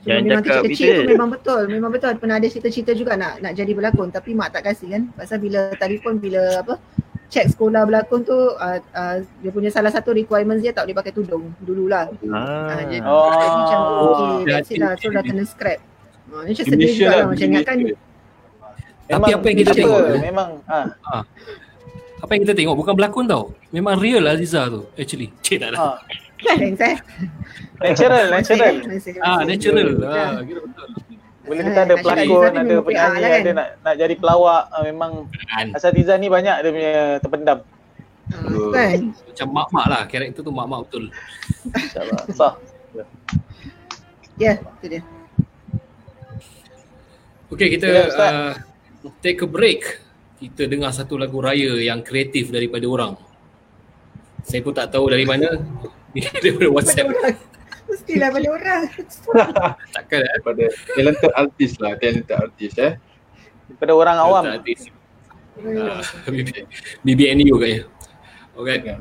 Jangan memang cakap kita. tu memang betul. Memang betul. Pernah ada cerita-cerita juga nak nak jadi berlakon tapi mak tak kasih kan. Pasal bila telefon bila apa check sekolah berlakon tu uh, uh, dia punya salah satu requirements dia tak boleh pakai tudung dululah. Ah. Ah, jadi, Oh. jadi macam okay, Oh, that's it lah. So dah kena scrap. Ah, ni macam sedih juga lah. lah macam ingatkan Indonesia. Tapi apa yang kita tengok tu? Memang ah. Apa yang kita tengok bukan berlakon tau. Memang real Aziza tu actually. *laughs* Cik tak ah. ada. Thanks eh. Natural, natural. Ah, natural. Ah, kira betul. Bila Ah, kita ada pelakon, ada penyanyi, lah ada nak nak jadi pelawak, ah, memang Kan. Asatiza ni banyak dia punya terpendam. Ah, kan? Macam mak-mak lah. Karakter tu mak-mak betul. InsyaAllah. Sah. Ya, itu dia. Okay, kita uh, take a break. Kita dengar satu lagu raya yang kreatif daripada orang. Saya pun tak tahu dari mana. *laughs* Daripada WhatsApp. Pada orang. Mestilah pada orang. *laughs* Takkan eh? Daripada talented artist lah, talented artist eh. Daripada orang awam. Artis. Ah, BB- BBNU katnya. Okay.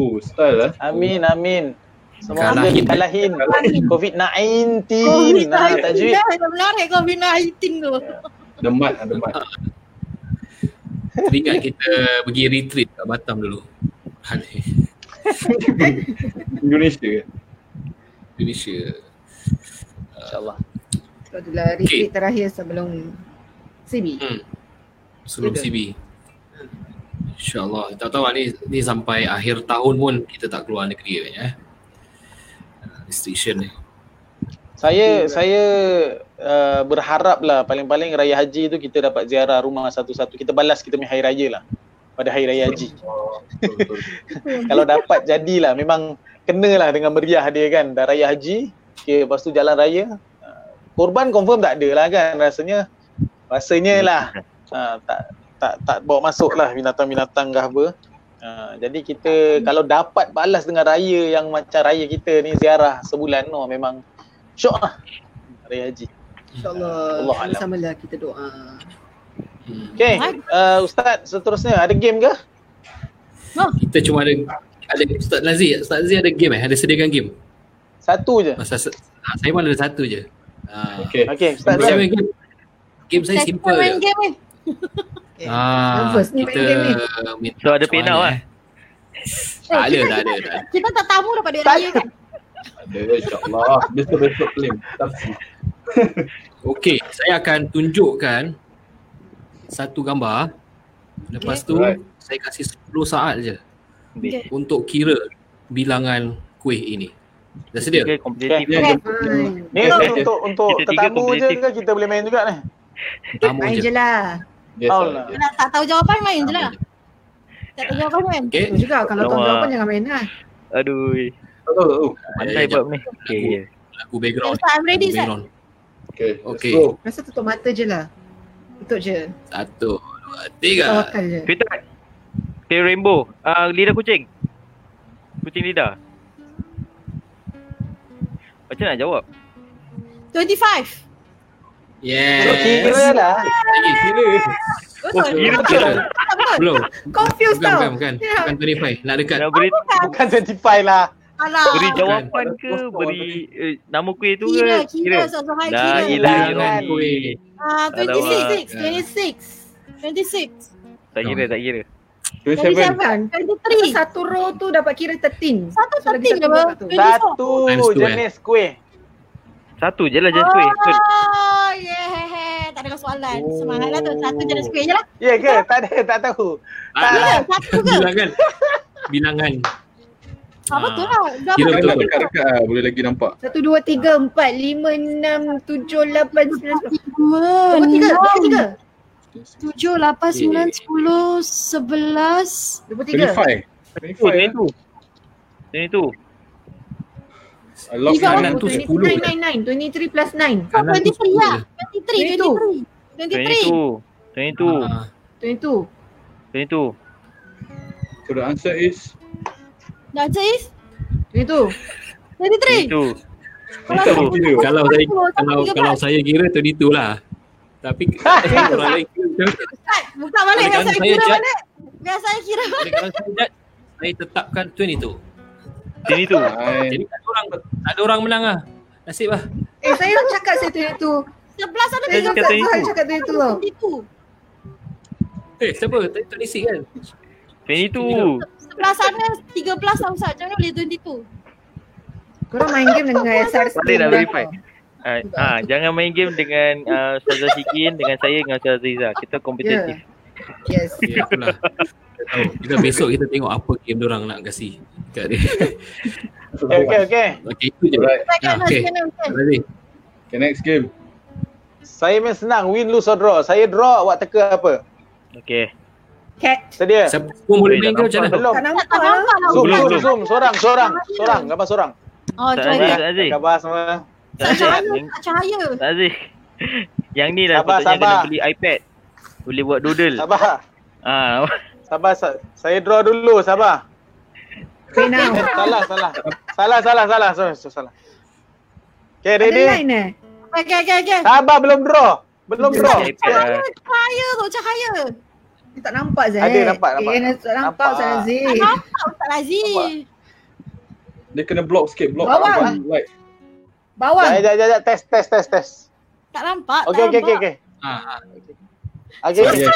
Oh, style eh. Amin, amin. Semoga Kalahin. kalahin COVID-19. Nah, tajwid. COVID-19. Menarik COVID-19 tu. Demat lah, demat. Teringat kita pergi retreat kat Batam dulu. *laughs* Indonesia ke? Indonesia. InsyaAllah. Itu adalah retreat terakhir sebelum CB. Hmm. Sebelum Betul. CB. InsyaAllah. Tak tahu lah ni, ni sampai akhir tahun pun kita tak keluar negeri kan eh. Restriction ni. Saya saya uh, berharap lah paling-paling raya haji tu kita dapat ziarah rumah satu-satu. Kita balas kita punya hari raya lah pada hari raya haji. Betul, betul. *laughs* Kalau dapat jadilah memang kenalah dengan meriah dia kan. Dah raya haji, okay, lepas tu jalan raya. Uh, korban confirm tak ada lah kan rasanya. Rasanya lah uh, tak tak tak bawa masuk lah binatang-binatang ke apa. Uh, jadi kita kalau dapat balas dengan raya yang macam raya kita ni ziarah sebulan no memang syok lah raya haji. InsyaAllah Allah alam. sama-samalah kita doa. Okay, uh, Ustaz seterusnya ada game ke? Kita cuma ada ada Ustaz Lazi, Ustaz Lazi ada game eh? Ada sediakan game? Satu je. Masa se- ha, saya pun ada satu je. Ha. Okay. Okay, Ustaz main game. Game saya Saya simple main game ni. *laughs* Okay. Ah, Nervous ni main kita game ni. minta So, ada penau mana, kan? eh? Tak ada, tak ada. Kita tak tamu dapat duit raya kan? Ada insyaAllah. Besok-besok claim. *laughs* Okey, saya akan tunjukkan satu gambar. Lepas tu Alright. saya kasih 10 saat je Okay. untuk kira bilangan kuih ini. Dah sedia? Tiga kompetitif. Ya, Okay. jom. Fine. Ni Okay, untuk okay. untuk, tetamu je ke kita boleh main juga ni? Tamu Main je. je lah. Yes, Allah. yes. Nak tak tahu jawapan main je lah. Tak tahu jawapan main. Okey. Betul juga kalau tahu jawapan jangan main lah. Aduh. Oh, oh, oh. Pandai bab ni. Okay. Lagu background. Ustaz, I'm ready, Ustaz. background. Okay. Okay. Let's go. Rasa tutup mata je lah. Tutup je. Satu, dua, tiga. Kita Okay, rainbow. Ah, lidah kucing. Kucing lidah. Macam nak jawab? 25. Yes. Kira lah. Lagi kira. Kira. Belum. Confused Bukan, tau. bukan, bukan. Ya. Bukan 25. Nak dekat. Nak beri Bukan 25 lah. Alah. Beri jawapan Ada ke beri eh, nama kuih tu Kira, ke? kira, kira. ilaha Bilangan illallah. kuih. Ah, Alamak. 26, 26. 26. Tak kira, tak kira. 27. 27. 23. Satu row tu dapat kira 13. Satu So, lagi terting satu apa? kat tu. 24. Satu Times two, eh. jenis kuih. Satu je lah jenis kuih. Betul. Oh, yeah. Tak ada soalan. Semangatlah tu. Satu jenis kuih je lah. Ya ke? Tak ada, tak tahu. Tak Ah, lah. Satu ke? Bilangan. Bilangan. Ah, betul lah. Kira betul. dekat-dekat lah, boleh lagi nampak. Satu, dua, tiga, empat, lima, enam, tujuh, lapan, sembilan, sepuluh. Dua, Dua, tiga, dua, tiga. tujuh, lapan, sembilan, sepuluh, sebelas. Dua puluh tiga. 25. 25 Ini eh. Tu. Ini tu. I lost Tiga my Kanan tu 10 Nine, nine, nine. 23 plus nine. Kanan tu 23 lah. 10 23, 22. 23. 23. 22. 22. Ah, 22. 22. So the answer is The answer is 22. 23. 22. kita Itu. kira. Kalau saya kalau kalau saya kira tu lah. Tapi *laughs* orang lain kira buka balik. Biar Kalau saya kira balik. Biar saya kira balik. Kalau saya tetapkan 22. Sini tu. Jadi tak ada orang tak ada orang menang lah. Nasib lah. Eh, saya dah cakap saya 22. Sebelas ada Saya cakap cakap 22. saya cakap 22 tau. 22. Eh, siapa? Tadi 26 kan? 22. Sebelah sana 13 lah Ustaz. Macam mana boleh 22? Korang main game dengan SRC. Balik nak verify. Ah, ah, jangan main game dengan uh, Ustazah Shikin dengan saya dengan Ustazah Ziza. Kita kompetitif. Yes. Ya, itulah. Tahu. Kita besok kita tengok apa game orang nak kasih kat dia. Okey, okey, okey. Okey, itu je. Kat Ah, okay. kena kasih. Okay, next game. Saya main senang. Win, lose or draw. Saya draw, awak teka apa? Okey. Cat. Sedia? Siapa boleh main ke macam mana? Belum. Tak nampak tak lah. nampak. Zoom, Belum, zoom, zoom. Sorang, sorang. Sorang, gambar sorang. Oh, ada, Tak ada. Gambar semua. Tak cahaya. Yang, Tak cahaya. tak ada. Yang ni lah Sabar, sepatutnya kena sabar. beli iPad. Boleh buat doodle. Sabar. Ah, *laughs* Sabar, sa- saya draw dulu, sabar. Okay now. Eh, salah, salah. Salah, salah, salah. Sorry, sorry, salah. Okay, Ada ready? line eh? Okey, okey, okey. Sabar, belum draw. Belum draw. Cahaya tu, cahaya. Dia tak nampak Zai. Ada, nampak, nampak. Eh, tak nampak Nampak. Ustaz Tak Aziz. nampak Ustaz Aziz. Dia kena block sikit, block. Bawah. Nampak Light. Bawang. Sekejap, sekejap, sekejap. Test, test, test, test. Tak nampak. Okey, tak okey, okey, nampak. okey. Ah, ah. Okey, sekejap.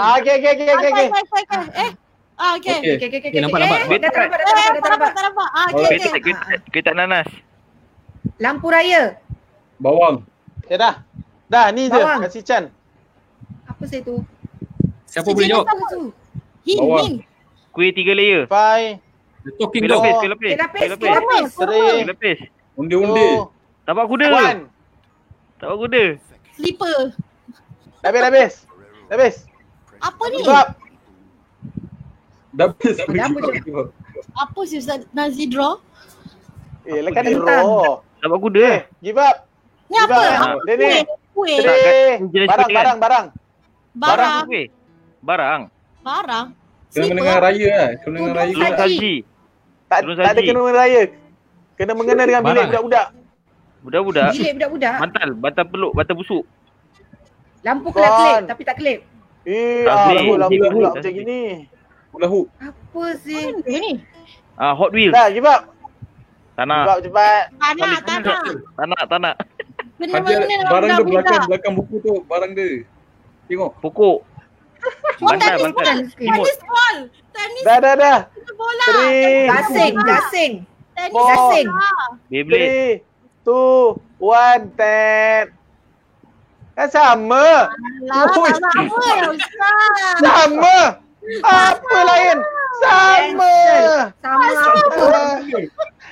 Ah, Okey, okey, okey, okey, okey. Okey, okey, okey. Eh. Ah, okey. Okey. Okay, okay, okay. Okay, nampak, nampak. Eh, tak nampak, tak nampak, dah tak tak nampak, nampak. tak nampak. Ah, tak, kuih tak nanas. Lampu raya. Bawang. Okay, dah. Dah, ni je. Kasih Chan. Apa saya tu? Siapa boleh jawab? Hin, Bawang. hin. Kuih tiga layer. Five, The talking dog. kuih lapis. Kuih lapis, Kuih lapis. Kuih. Undi-undi. Tapak kuda. one. Tapak kuda. Slipper. Dah habis, dah habis. Dah habis. Apa ni? Give up. Dah habis. Dah apa je? Apa si Ustaz Nazi draw? Eh, lekan Kentang. draw. Tapak kuda. Eh, give up. Ni apa? up. Apa Dia ni. kuih? Kan, Barang, kan? barang, barang. Barang. Barang. Barang. Kena dengan raya lah. Kena dengan raya. Saji. saji. Tak, tak ada kena dengan raya. Kena mengena dengan bilik budak-budak. Budak-budak. Bilik budak-budak. Bantal. Bantal peluk. Bantal busuk. Lampu kelap-kelip Kon. tapi tak kelip. Eh, Tak ah, lampu lampu pula macam gini. Hula hoop. Apa sih? Apa ni? Ah, Hot Wheels. Dah, give up. Tak Give up cepat. *laughs* Tak nak, tak nak. Tak nak, tak nak. Eh, Ada Benda-benda barang dia belakang belakang buku tu barang dia. Tengok. Pokok. *laughs* Oh, tenis ball. Tenis ball. Tenis Dah, dah, dah. bola. Three, Gasing, gasing. Tenis Four. Gasing. Beyblade. three, two, one, ten. Kan sama. Alah, Ui. tak sama ya Ustaz. Sama. Apa lain? Sama. Sama apa?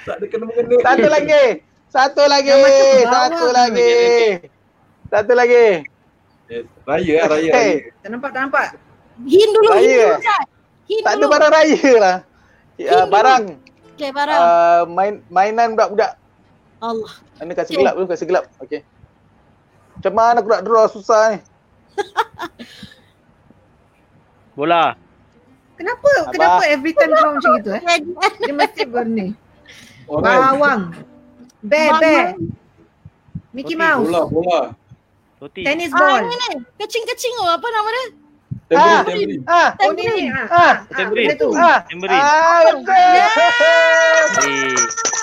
Tak ada kena mengena. Satu lagi. Satu lagi. Satu tu. lagi. Satu lagi. Yes. Raya lah, raya. Hey. Tak nampak, tak nampak. Hin dulu, hin Raya. dulu Ustaz. Hin Tak ada barang raya lah. Uh, Hindu. barang. Okay, barang. Uh, main mainan budak-budak. Allah. Mana kasih Okay. gelap dulu, kasih gelap. Okey. Macam mana aku nak draw susah ni? *laughs* Bola. Kenapa? Abah. Kenapa every time draw macam gitu eh? Dia mesti berni. Orang. Bawang. Bear, bear. Mickey Mouse. Bola, bola. Roti. Tennis Ah, ball. ni ni. Kecing-kecing tu. Apa nama dia? Tambourine, tambourine. Ah, Oh ni ni. Tambourine. Ah, ah, ah, Tambourine. benda tu. ah. Tambourine. Ah, betul.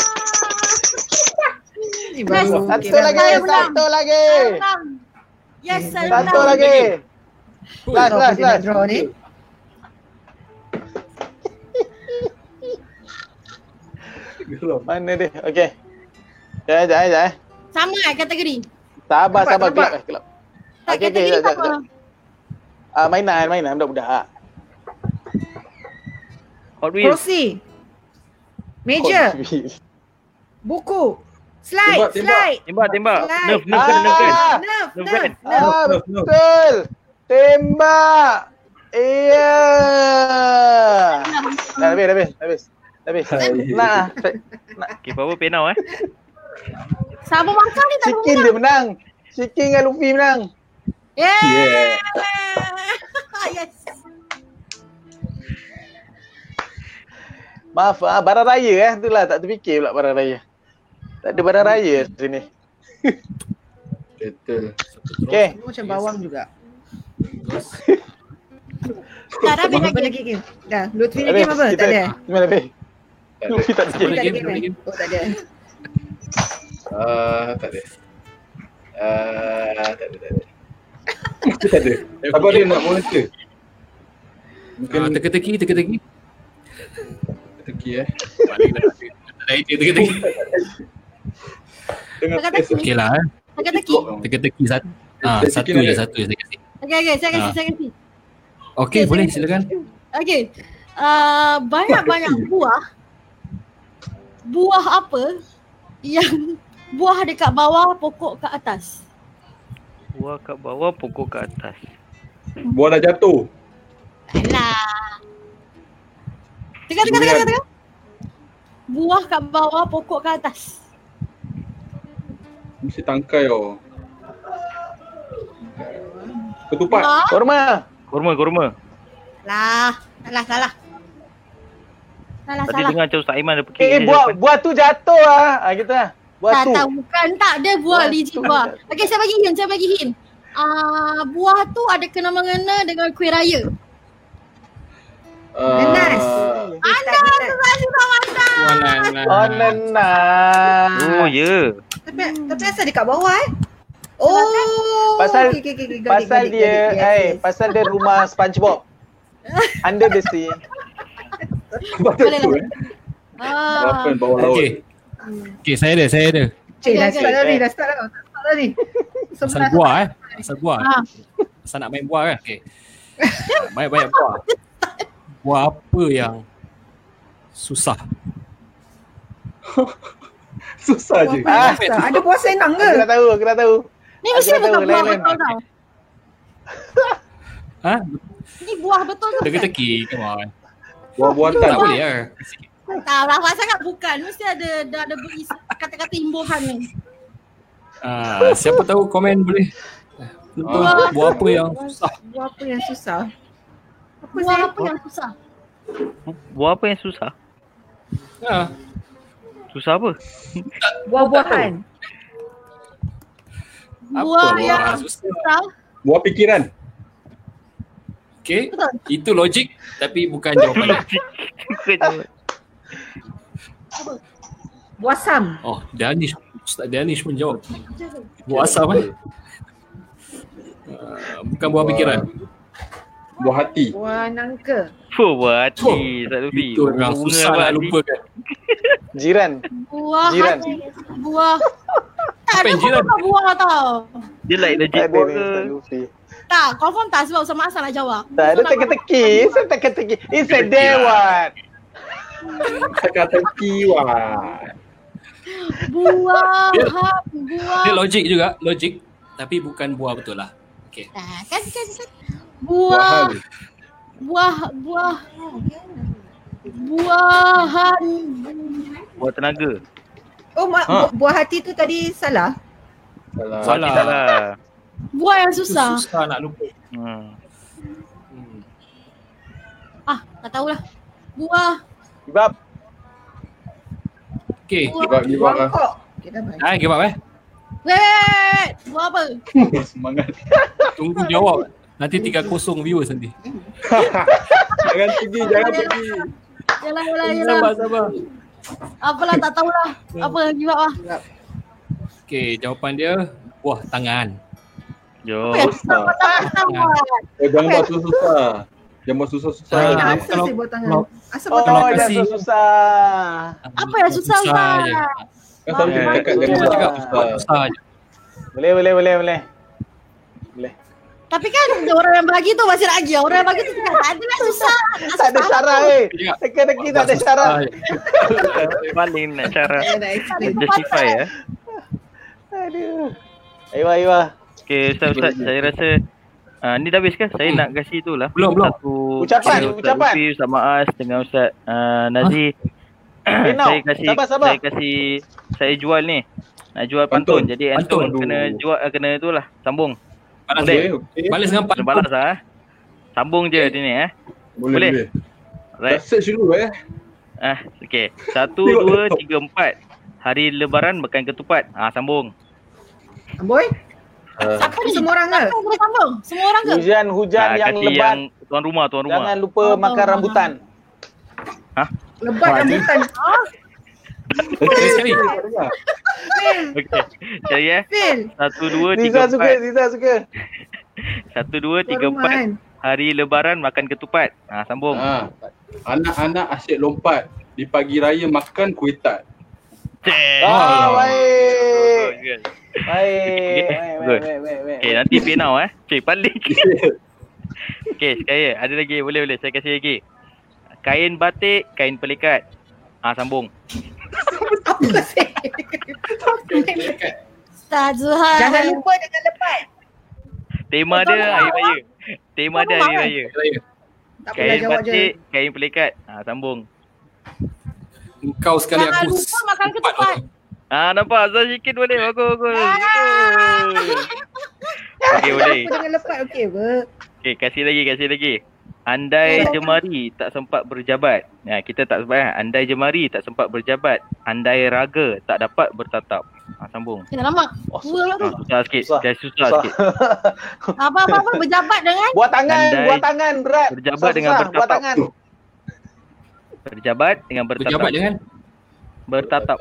*laughs* Eh, Ni baru. Satu lagi, satu lagi. Yes, saya Satu menang. lagi. Last, last, last. draw ni. Mana dia? Okey. Jap, jap, jap. eh. Sama eh kategori. Sabar, sabar. nampak. Kelab, kelab. Tak Okey, okey, kategori jap, tak jap, apa. jap. Ah, mainan, mainan budak-budak. Hot Wheels. Kerusi. Meja. Buku. Slide, Tembak, tembak. slide. Tembak, tembak. Slide. Nerf, nerf kan, nerf kan. Ah, Nerf, Nerf nerf, nerf. ah, betul. Tembak. Iya. Dah habis, dah habis, dah habis. Dah habis. Nah, Okay, power penau eh. Sama mangkal ni tak Shikin dia menang. Shikin dengan Luffy menang. Yeah. Yeah. yes. Maaf ah, barang raya eh. Itulah tak terfikir pula barang raya. Tak ada barang raya sini. Betul. Okey. Macam bawang juga. Dah dah habis Apa lagi. lagi game? Dah, Lutfi game apa? Tak ada? Gimana Beh? Tak ada. Luffy tak. Tak lagi? ada game lagi? Oh, tak ada. Ah, tak ada. Ah, tak ada, tak ada. Tak ada. Apa dia nak monitor? Mungkin Ah, teka-teki, teka-teki. teki eh. Tak ada idea teka-teki. Teka-teki. Okey lah eh. Teka-teki. Teka-teki satu. Ah, satu je, satu je saya kasih. Okey okey, saya kasi Ah. saya kasi. Okey, boleh silakan. Okey. Uh, banyak-banyak buah. Buah apa yang *laughs* buah dekat bawah pokok ke atas? Buah kat bawah, pokok kat atas. Buah dah jatuh. Alah. Tengah tengah tengah tengah. tengah. Buah kat bawah pokok ke atas. Mesti tangkai oh. Ketupat. Buah. Korma. Kurma, kurma. Lah, salah salah. Salah Tadi salah. dengar macam Ustaz Aiman ada pergi. Eh, buah buah tu jatuh ah. Ah gitu lah. Buah Tak tu. tahu bukan tak ada buah Buah licin tu. buah. Okey saya bagi hint, saya bagi hint. Ah buah tu ada kena mengena dengan kuih raya. Ah, Nenas. Anda sudah sudah anda. Oh, nenang. Oh, ya. Yeah. Tapi, tapi asal dekat bawah eh? Oh. Pasal- okay, okay, okay, got it, Pasal it, dia, got it. Yes, eh, yes. pasal dia rumah *laughs* SpongeBob. Under the sea. Boleh lah. eh. Ah. Harapan bawah laut. Okey. Okey, saya ada, saya ada. Cik, dah Okay, start okay. dah ni, dah start dah. Tak start dah ni. Pasal buah eh. Pasal buah. Ah. Pasal nak main buah kan. Okey. Ah, Banyak-banyak buah. Buah apa yang susah? *laughs* Susah je. Ah. Buah? Ada buah senang ke? Aku dah tahu, aku dah tahu. Ni Aku mesti bukan tahu, buah betul tau. *laughs* Ha? Ni buah betul tu. bukan? Teka-teki, come on. Buah buatan. Tak boleh lah. Tak, rapat sangat bukan. Mesti ada dah ada beris kata-kata imbuhan ni. Ah, siapa tahu komen boleh. Betul. Ah. Buah apa yang susah? Buah apa yang susah? Apa Buah saya? apa yang susah? Buah apa yang susah? Ha. Susah apa? Buah-buahan. Apa Buah buah yang susah? susah. Buah fikiran. Okay. Betul. Itu logik tapi bukan jawapan. Bukan Buah sam. Oh, Danish. Ustaz Danish pun jawab. Buah asam eh. Uh, bukan buah fikiran. Buah hati. Buah nangka. Fuh, buah hati. Tak Luffy. Itu memang Bunga susah buah nak lupakan. *laughs* Jiran. Buah Jiran. hati. Buah. Tak ada jiran? buah tau. Dia like legit Tak buah ke? Tak, confirm tak sebab sama asal nak jawab. Tak ada teka-teki. Saya teka-teki. It's a day lah. what? Teka-teki wah. Buah, Dia- ha- buah. Dia logik juga, logik. Tapi bukan buah betul lah. Okay. Ah, kan kan kan. Buah, buah, buah. Buahan. Buah tenaga. Oh, ma- Ha. bu- buah hati tu tadi salah. Salah. Salah. Lah. Buah yang Itu susah. susah nak lupa. Hmm. Hmm. Ah, tak tahulah. Buah, Sebab Okay. buah. Sebab ni Buah buah kok. Okay, baik. Ah, give up eh. Wait, wait, wait, wait. Buah apa? *laughs* semangat. Tunggu jawab. Nanti tinggal kosong viewers nanti. *laughs* Jangan pergi, jangan pergi. Yalah, yalah, yalah. Sabar, sabar. Apalah, tak tahulah. Apa, give up lah. Okay, jawapan dia buah tangan. Jom. Susah. Eh, jangan buat susah-susah. Jangan buat susah-susah. Ah, Nak je. asal kalau- saya buat tangan. kalau- Asal Oh, buat tangan. Jangan kasih. susah. Apa yang susah, Ustaz? Kan selalu cakap jangan buat buat susah. susah je. Boleh, boleh, boleh, boleh. Boleh. Tapi kan orang yang bagi tu masih lagi. Orang yang bagi tu tak ada lah susah. Tak ada syarat eh. Cakap Teka-teki tak ada je. Paling nak cara explain. justify ya. Aduh. Aywa, aywa. Okay Ustaz Ustaz saya rasa uh, ni dah habis ke? Saya nak kasih tu lah. Belum, belum. Satu Ucapan, Ustaz ucapan. Lufi, Ustaz Maas dengan Ustaz uh, Nazi. Eh, now. saya kasih Sabar, sabar. saya kasih saya jual ni. Nak jual Pantun. pantun. Jadi Anton Pantun. kena jual kena tu lah. Sambung. Balas Boleh. dia. Okay, okay. Balas dengan pantun. balas lah. eh. Sambung je di ni eh. Boleh, Boleh. boleh. Right. Search dulu eh. Ah, okey. Satu, dua, tiga, empat. Hari lebaran makan ketupat. Ah, sambung. Boy, Uh, Siapa ni? semua orang ke? Yang boleh sambung? Semua orang ke? Hujan-hujan Ah, yang kasih lebat. yang tuan rumah, tuan rumah. Jangan lupa Oh, makan oh, rambutan. Lebat rambutan. Sekali, sekali. Okey. Jadi eh. Phil, Satu, dua, Ziza tiga, suka, empat. Ziza suka. *laughs* Satu, dua, tiga, empat. Hari lebaran makan ketupat. Ah, sambung. ha. Anak-anak asyik lompat. Di pagi raya makan kuih tart. Cek. Ah, Oh. baik. Good. Baik. Baik, Good. baik, baik, baik. Okay, nanti pay now eh. Cik, paling. *laughs* okay, sekali. Ada lagi. Boleh, boleh. Saya kasih lagi. Kain batik, kain pelikat. Ah, sambung. Apa sih? Ustaz Zuhal. Jangan lupa dengan lepat. Tema dia hari raya. Tema dia hari raya. Tak Kain batik, kain pelikat. Ah, sambung. Engkau sekali Jangan aku. lupa makan ketupat. Ah, nampak? Azhar sikit boleh. Bagus, bagus. Ah. Okay, boleh. Apa dengan lepat okey apa? Okay, kasih lagi, kasih lagi. Andai jemari tak sempat berjabat. Ya, kita tak sempat. eh. Andai jemari tak sempat berjabat. Andai raga tak dapat bertatap. Ha, sambung. Dah lama. Oh, lah tu. Ha, susah sikit. Susah. Susah Susah. sikit. *laughs* Apa-apa berjabat dengan Buat tangan, Andai buat tangan berat. berjabat Susah, dengan susah. bertatap. Buat tangan. Berjabat dengan bertatap. Berjabat jangan. Bertatap.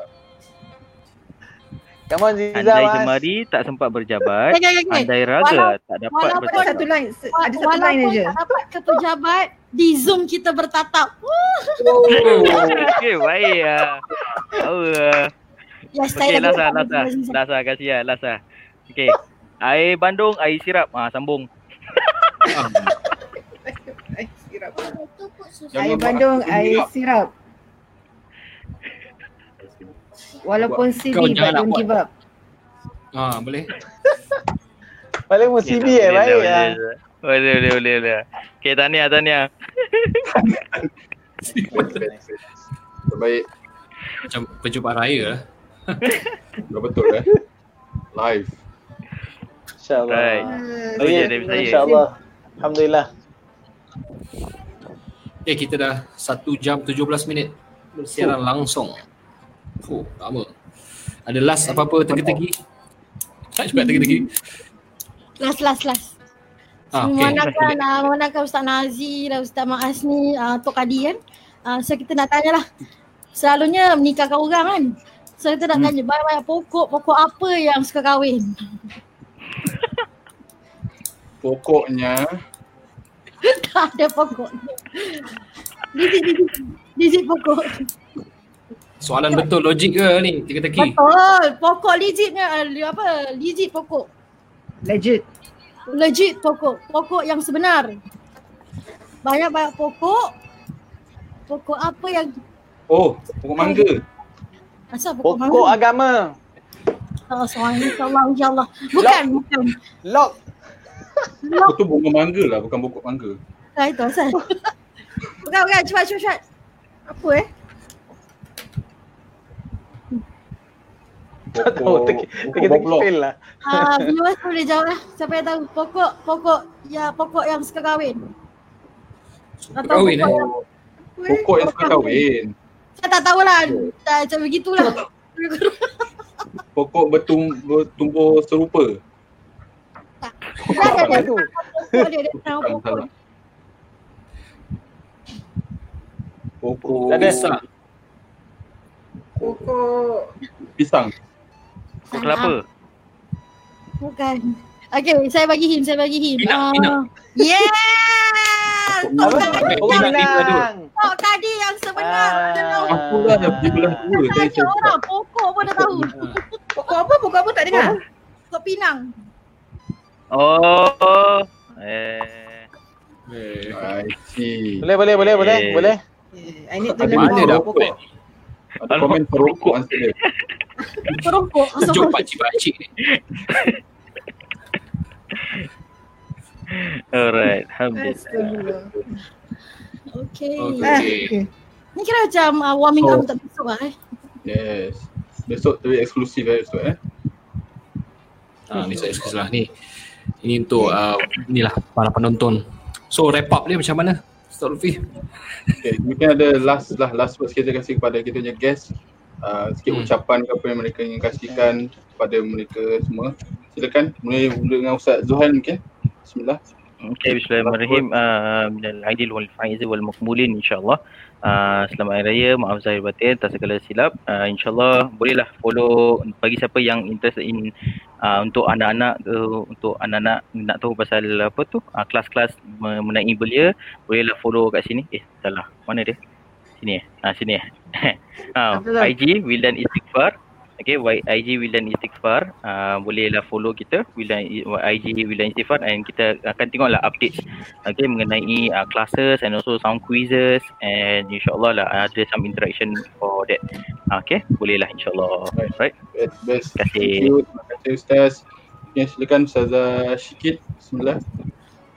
Come on Ziza Andai jemari tak sempat berjabat. Okay, okay, okay. Andai raga Walau- tak dapat walaupun Ada bertatap. satu line, se- ada satu line Walaupun aja. tak dapat ke pejabat, di Zoom kita bertatap. Okay, baik lah. Tahu lah. Ya, Okay, last lah, last lah. Last lah, kasih lah, last lah. Okay. Air Bandung, air sirap. Ha, sambung. *laughs* Air Bandung, air sirap. Walaupun jangan but don't buat. give up. Ha, boleh. *laughs* Paling musibah eh, Boleh, baik lah. boleh. Boleh, boleh, boleh. Okay, tahniah, tahniah. Terbaik. Macam perjumpaan raya lah. *laughs* Dah betul eh. Live. InsyaAllah. Right. Itu je dari saya. InsyaAllah. Alhamdulillah. Okay, kita dah 1 jam 17 minit bersiaran langsung. Oh, lama. Ada last apa-apa tegi-tegi? Tak cepat tegi-tegi. Last, last, last. Ah, okay. Memandangkan, uh, memandangkan Ustaz Nazi dan Ustaz Maas ni uh, Tok Kadi kan. Uh, so kita nak tanya lah. Selalunya menikahkan orang kan. So kita nak Hmm. tanya banyak-banyak pokok, pokok apa yang suka kahwin? *laughs* Pokoknya *laughs* tak ada pokok. Digit, digit. Digit pokok. Soalan betul logik ke ni? Teki-teki. Betul. Pokok legitnya uh, apa? Legit pokok. Legit. Legit pokok. Pokok yang sebenar. Banyak-banyak pokok. Pokok apa yang oh, pokok mangga. asal pokok, Pokok mana? agama. Oh, soalan insyaAllah, insyaAllah. Bukan, bukan. Lock. Aku tu bunga mangga lah, bukan pokok mangga. Ah, itu asal. *laughs* bukan, bukan. Cepat, cepat, cepat. Apa eh? Tak tahu. Teki-teki fail lah. Ah, viewers boleh jawab lah. Siapa yang tahu? Pokok, pokok. Ya, pokok yang suka kahwin. Atau Kahwin, pokok eh? yang, Pokok yang suka kahwin. saya tak tahulah. Tak, macam begitulah. *laughs* Pokok bertum, bertumbuh serupa. Dah, dah, dah. Apa tu? pokok dia Salah, pokok. Pokok Tak ada. Pisang. Pokok pisang. Pokok kelapa. Bukan. Okay, saya bagi hint, saya bagi hint. Ah, pinang. Yes! Apa? Pokok Pinang, pinang pinang. Pokok tadi yang sebenar adalah Aku dah ada pergi belah dua tadi Tanya saya cakap. orang pokok pun dah tahu. Pokok apa? Pokok apa tak dengar? Pokok pinang. Oh. Eh. I see. Boleh, boleh, boleh, boleh, Eh. boleh. Eh, I need to Ada learn Mana more dapat pokok. Ada komen perokok answer dia. *laughs* Perokok. Sejuk pakcik-pakcik ni. *laughs* Alright. Alhamdulillah. Okay. Okay. Ah, okay. Ni kira macam uh, warming Oh. up untuk besok lah eh. Yes. Besok tu eksklusif eh besok eh. Ha, ni saya excuse lah ni. Ini untuk uh, inilah para penonton. So wrap up dia macam mana? Lutfi. Okay, mungkin ada last lah last words kita kasih kepada kita punya guest. Uh, sikit Hmm. ucapan ke apa yang mereka ingin kasihkan kepada mereka semua. Silakan mula mula dengan Ustaz Zuhan mungkin. Bismillah. Okay, bismillahirrahmanirrahim. Uh, minal aidil wal faizil wal makmulin insyaAllah. Uh, selamat Hari Raya, maaf zahir batin, tak segala silap. Uh, InsyaAllah bolehlah follow bagi siapa yang interested in uh, untuk anak-anak ke, untuk anak-anak nak tahu pasal apa tu, uh, kelas-kelas me- menaiki belia, bolehlah follow kat sini. Eh, salah. Mana dia? Sini eh? Ah, sini eh? *laughs* uh. IG Wildan Istighfar. Okay, IG Wildan Istighfar. Uh, bolehlah follow kita Wildan IG Wildan Istighfar and kita akan tengoklah updates okay, mengenai uh, classes and also some quizzes and insyaAllah lah ada some interaction for that. Okay, bolehlah insyaAllah. Right. Best, best. Terima kasih. Terima kasih Ustaz. Okay, silakan Ustazah Syikit. Bismillah.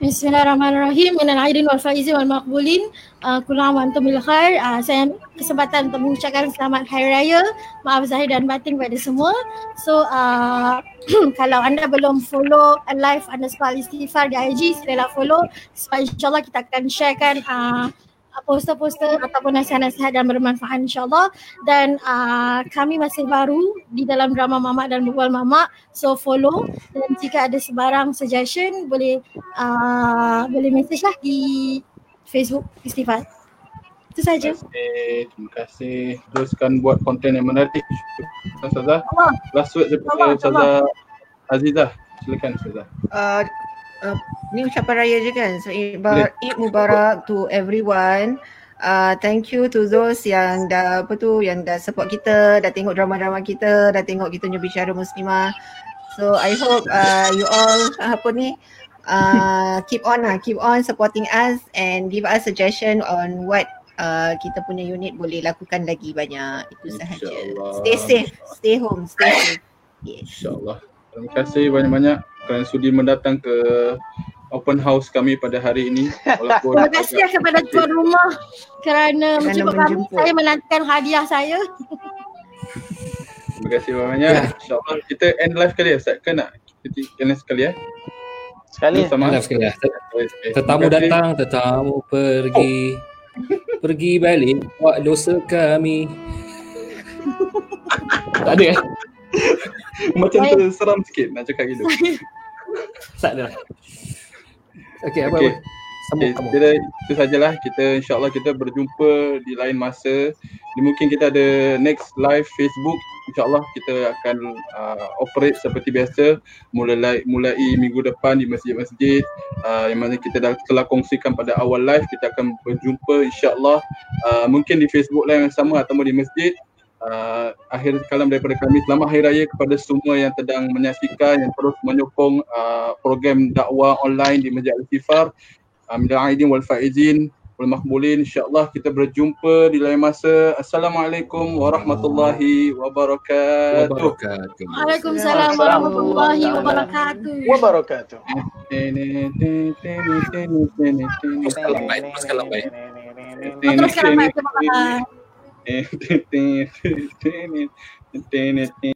Bismillahirrahmanirrahim. Minal aidin wal faizin wal maqbulin. Uh, Kullu aam wa antum bil khair. Uh, saya kesempatan untuk mengucapkan selamat Hari Raya. Maaf zahir dan batin kepada semua. So uh, *clears throat* kalau anda belum follow live underscore istighfar di IG, silalah follow. Sebab insyaAllah kita akan sharekan uh, poster-poster ataupun nasihat-nasihat dan bermanfaat insyaAllah dan uh, kami masih baru di dalam drama Mamak dan Berbual Mamak so follow dan jika ada sebarang suggestion boleh uh, boleh message lah di Facebook Istighfar itu saja Terima kasih. Terima kasih. Teruskan buat konten yang menarik. Ustazah. Last word daripada Ustazah Azizah. Silakan Ustazah. Uh, uh, ni ucapan raya je kan? So Eid Eid Mubarak to everyone. Uh, thank you to those yang dah apa tu yang dah support kita, dah tengok drama-drama kita, dah tengok kita punya bicara muslimah. So I hope uh, you all uh, *laughs* apa ni uh, keep on lah, keep on supporting us and give us suggestion on what uh, kita punya unit boleh lakukan lagi banyak. Itu sahaja. Stay safe, stay home, stay safe. Yes. InsyaAllah. Terima kasih banyak-banyak kerana sudi mendatang ke open house kami pada hari ini. *laughs* Terima kasih kepada tuan rumah kerana Kerana menjemput kami saya menantikan hadiah saya Terima kasih banyak. InsyaAllah kita end live kali ya Ustaz. Kan nak kita end live sekali ya? Sekali. Sama. Live sekali lah. Okay. Tetamu datang, tetamu pergi. Pergi balik buat dosa kami. tak ada eh? *laughs* Macam tu seram sikit nak cakap gitu. Tak ada. Okey, apa Okey. apa. Sambung Okay, kita, itu sajalah kita insyaAllah kita berjumpa di lain masa. Di mungkin kita ada next live Facebook. InsyaAllah kita akan uh, operate seperti biasa mulai mulai minggu depan di masjid-masjid uh, yang mana kita dah telah kongsikan pada awal live kita akan berjumpa insyaAllah uh, mungkin di Facebook live yang sama atau di masjid uh, akhir kalam daripada kami selamat hari raya kepada semua yang sedang menyaksikan yang terus menyokong uh, program dakwah online di Masjid Al-Sifar Minal aidin wal faizin wal makbulin insyaallah kita berjumpa di lain masa assalamualaikum warahmatullahi wabarakatuh Wabarakatuh. Waalaikumsalam warahmatullahi wabarakatuh Wabarakatuh. Teruskan lambat, teruskan lambat. teruskan lambat terima kasih and then and then and then and then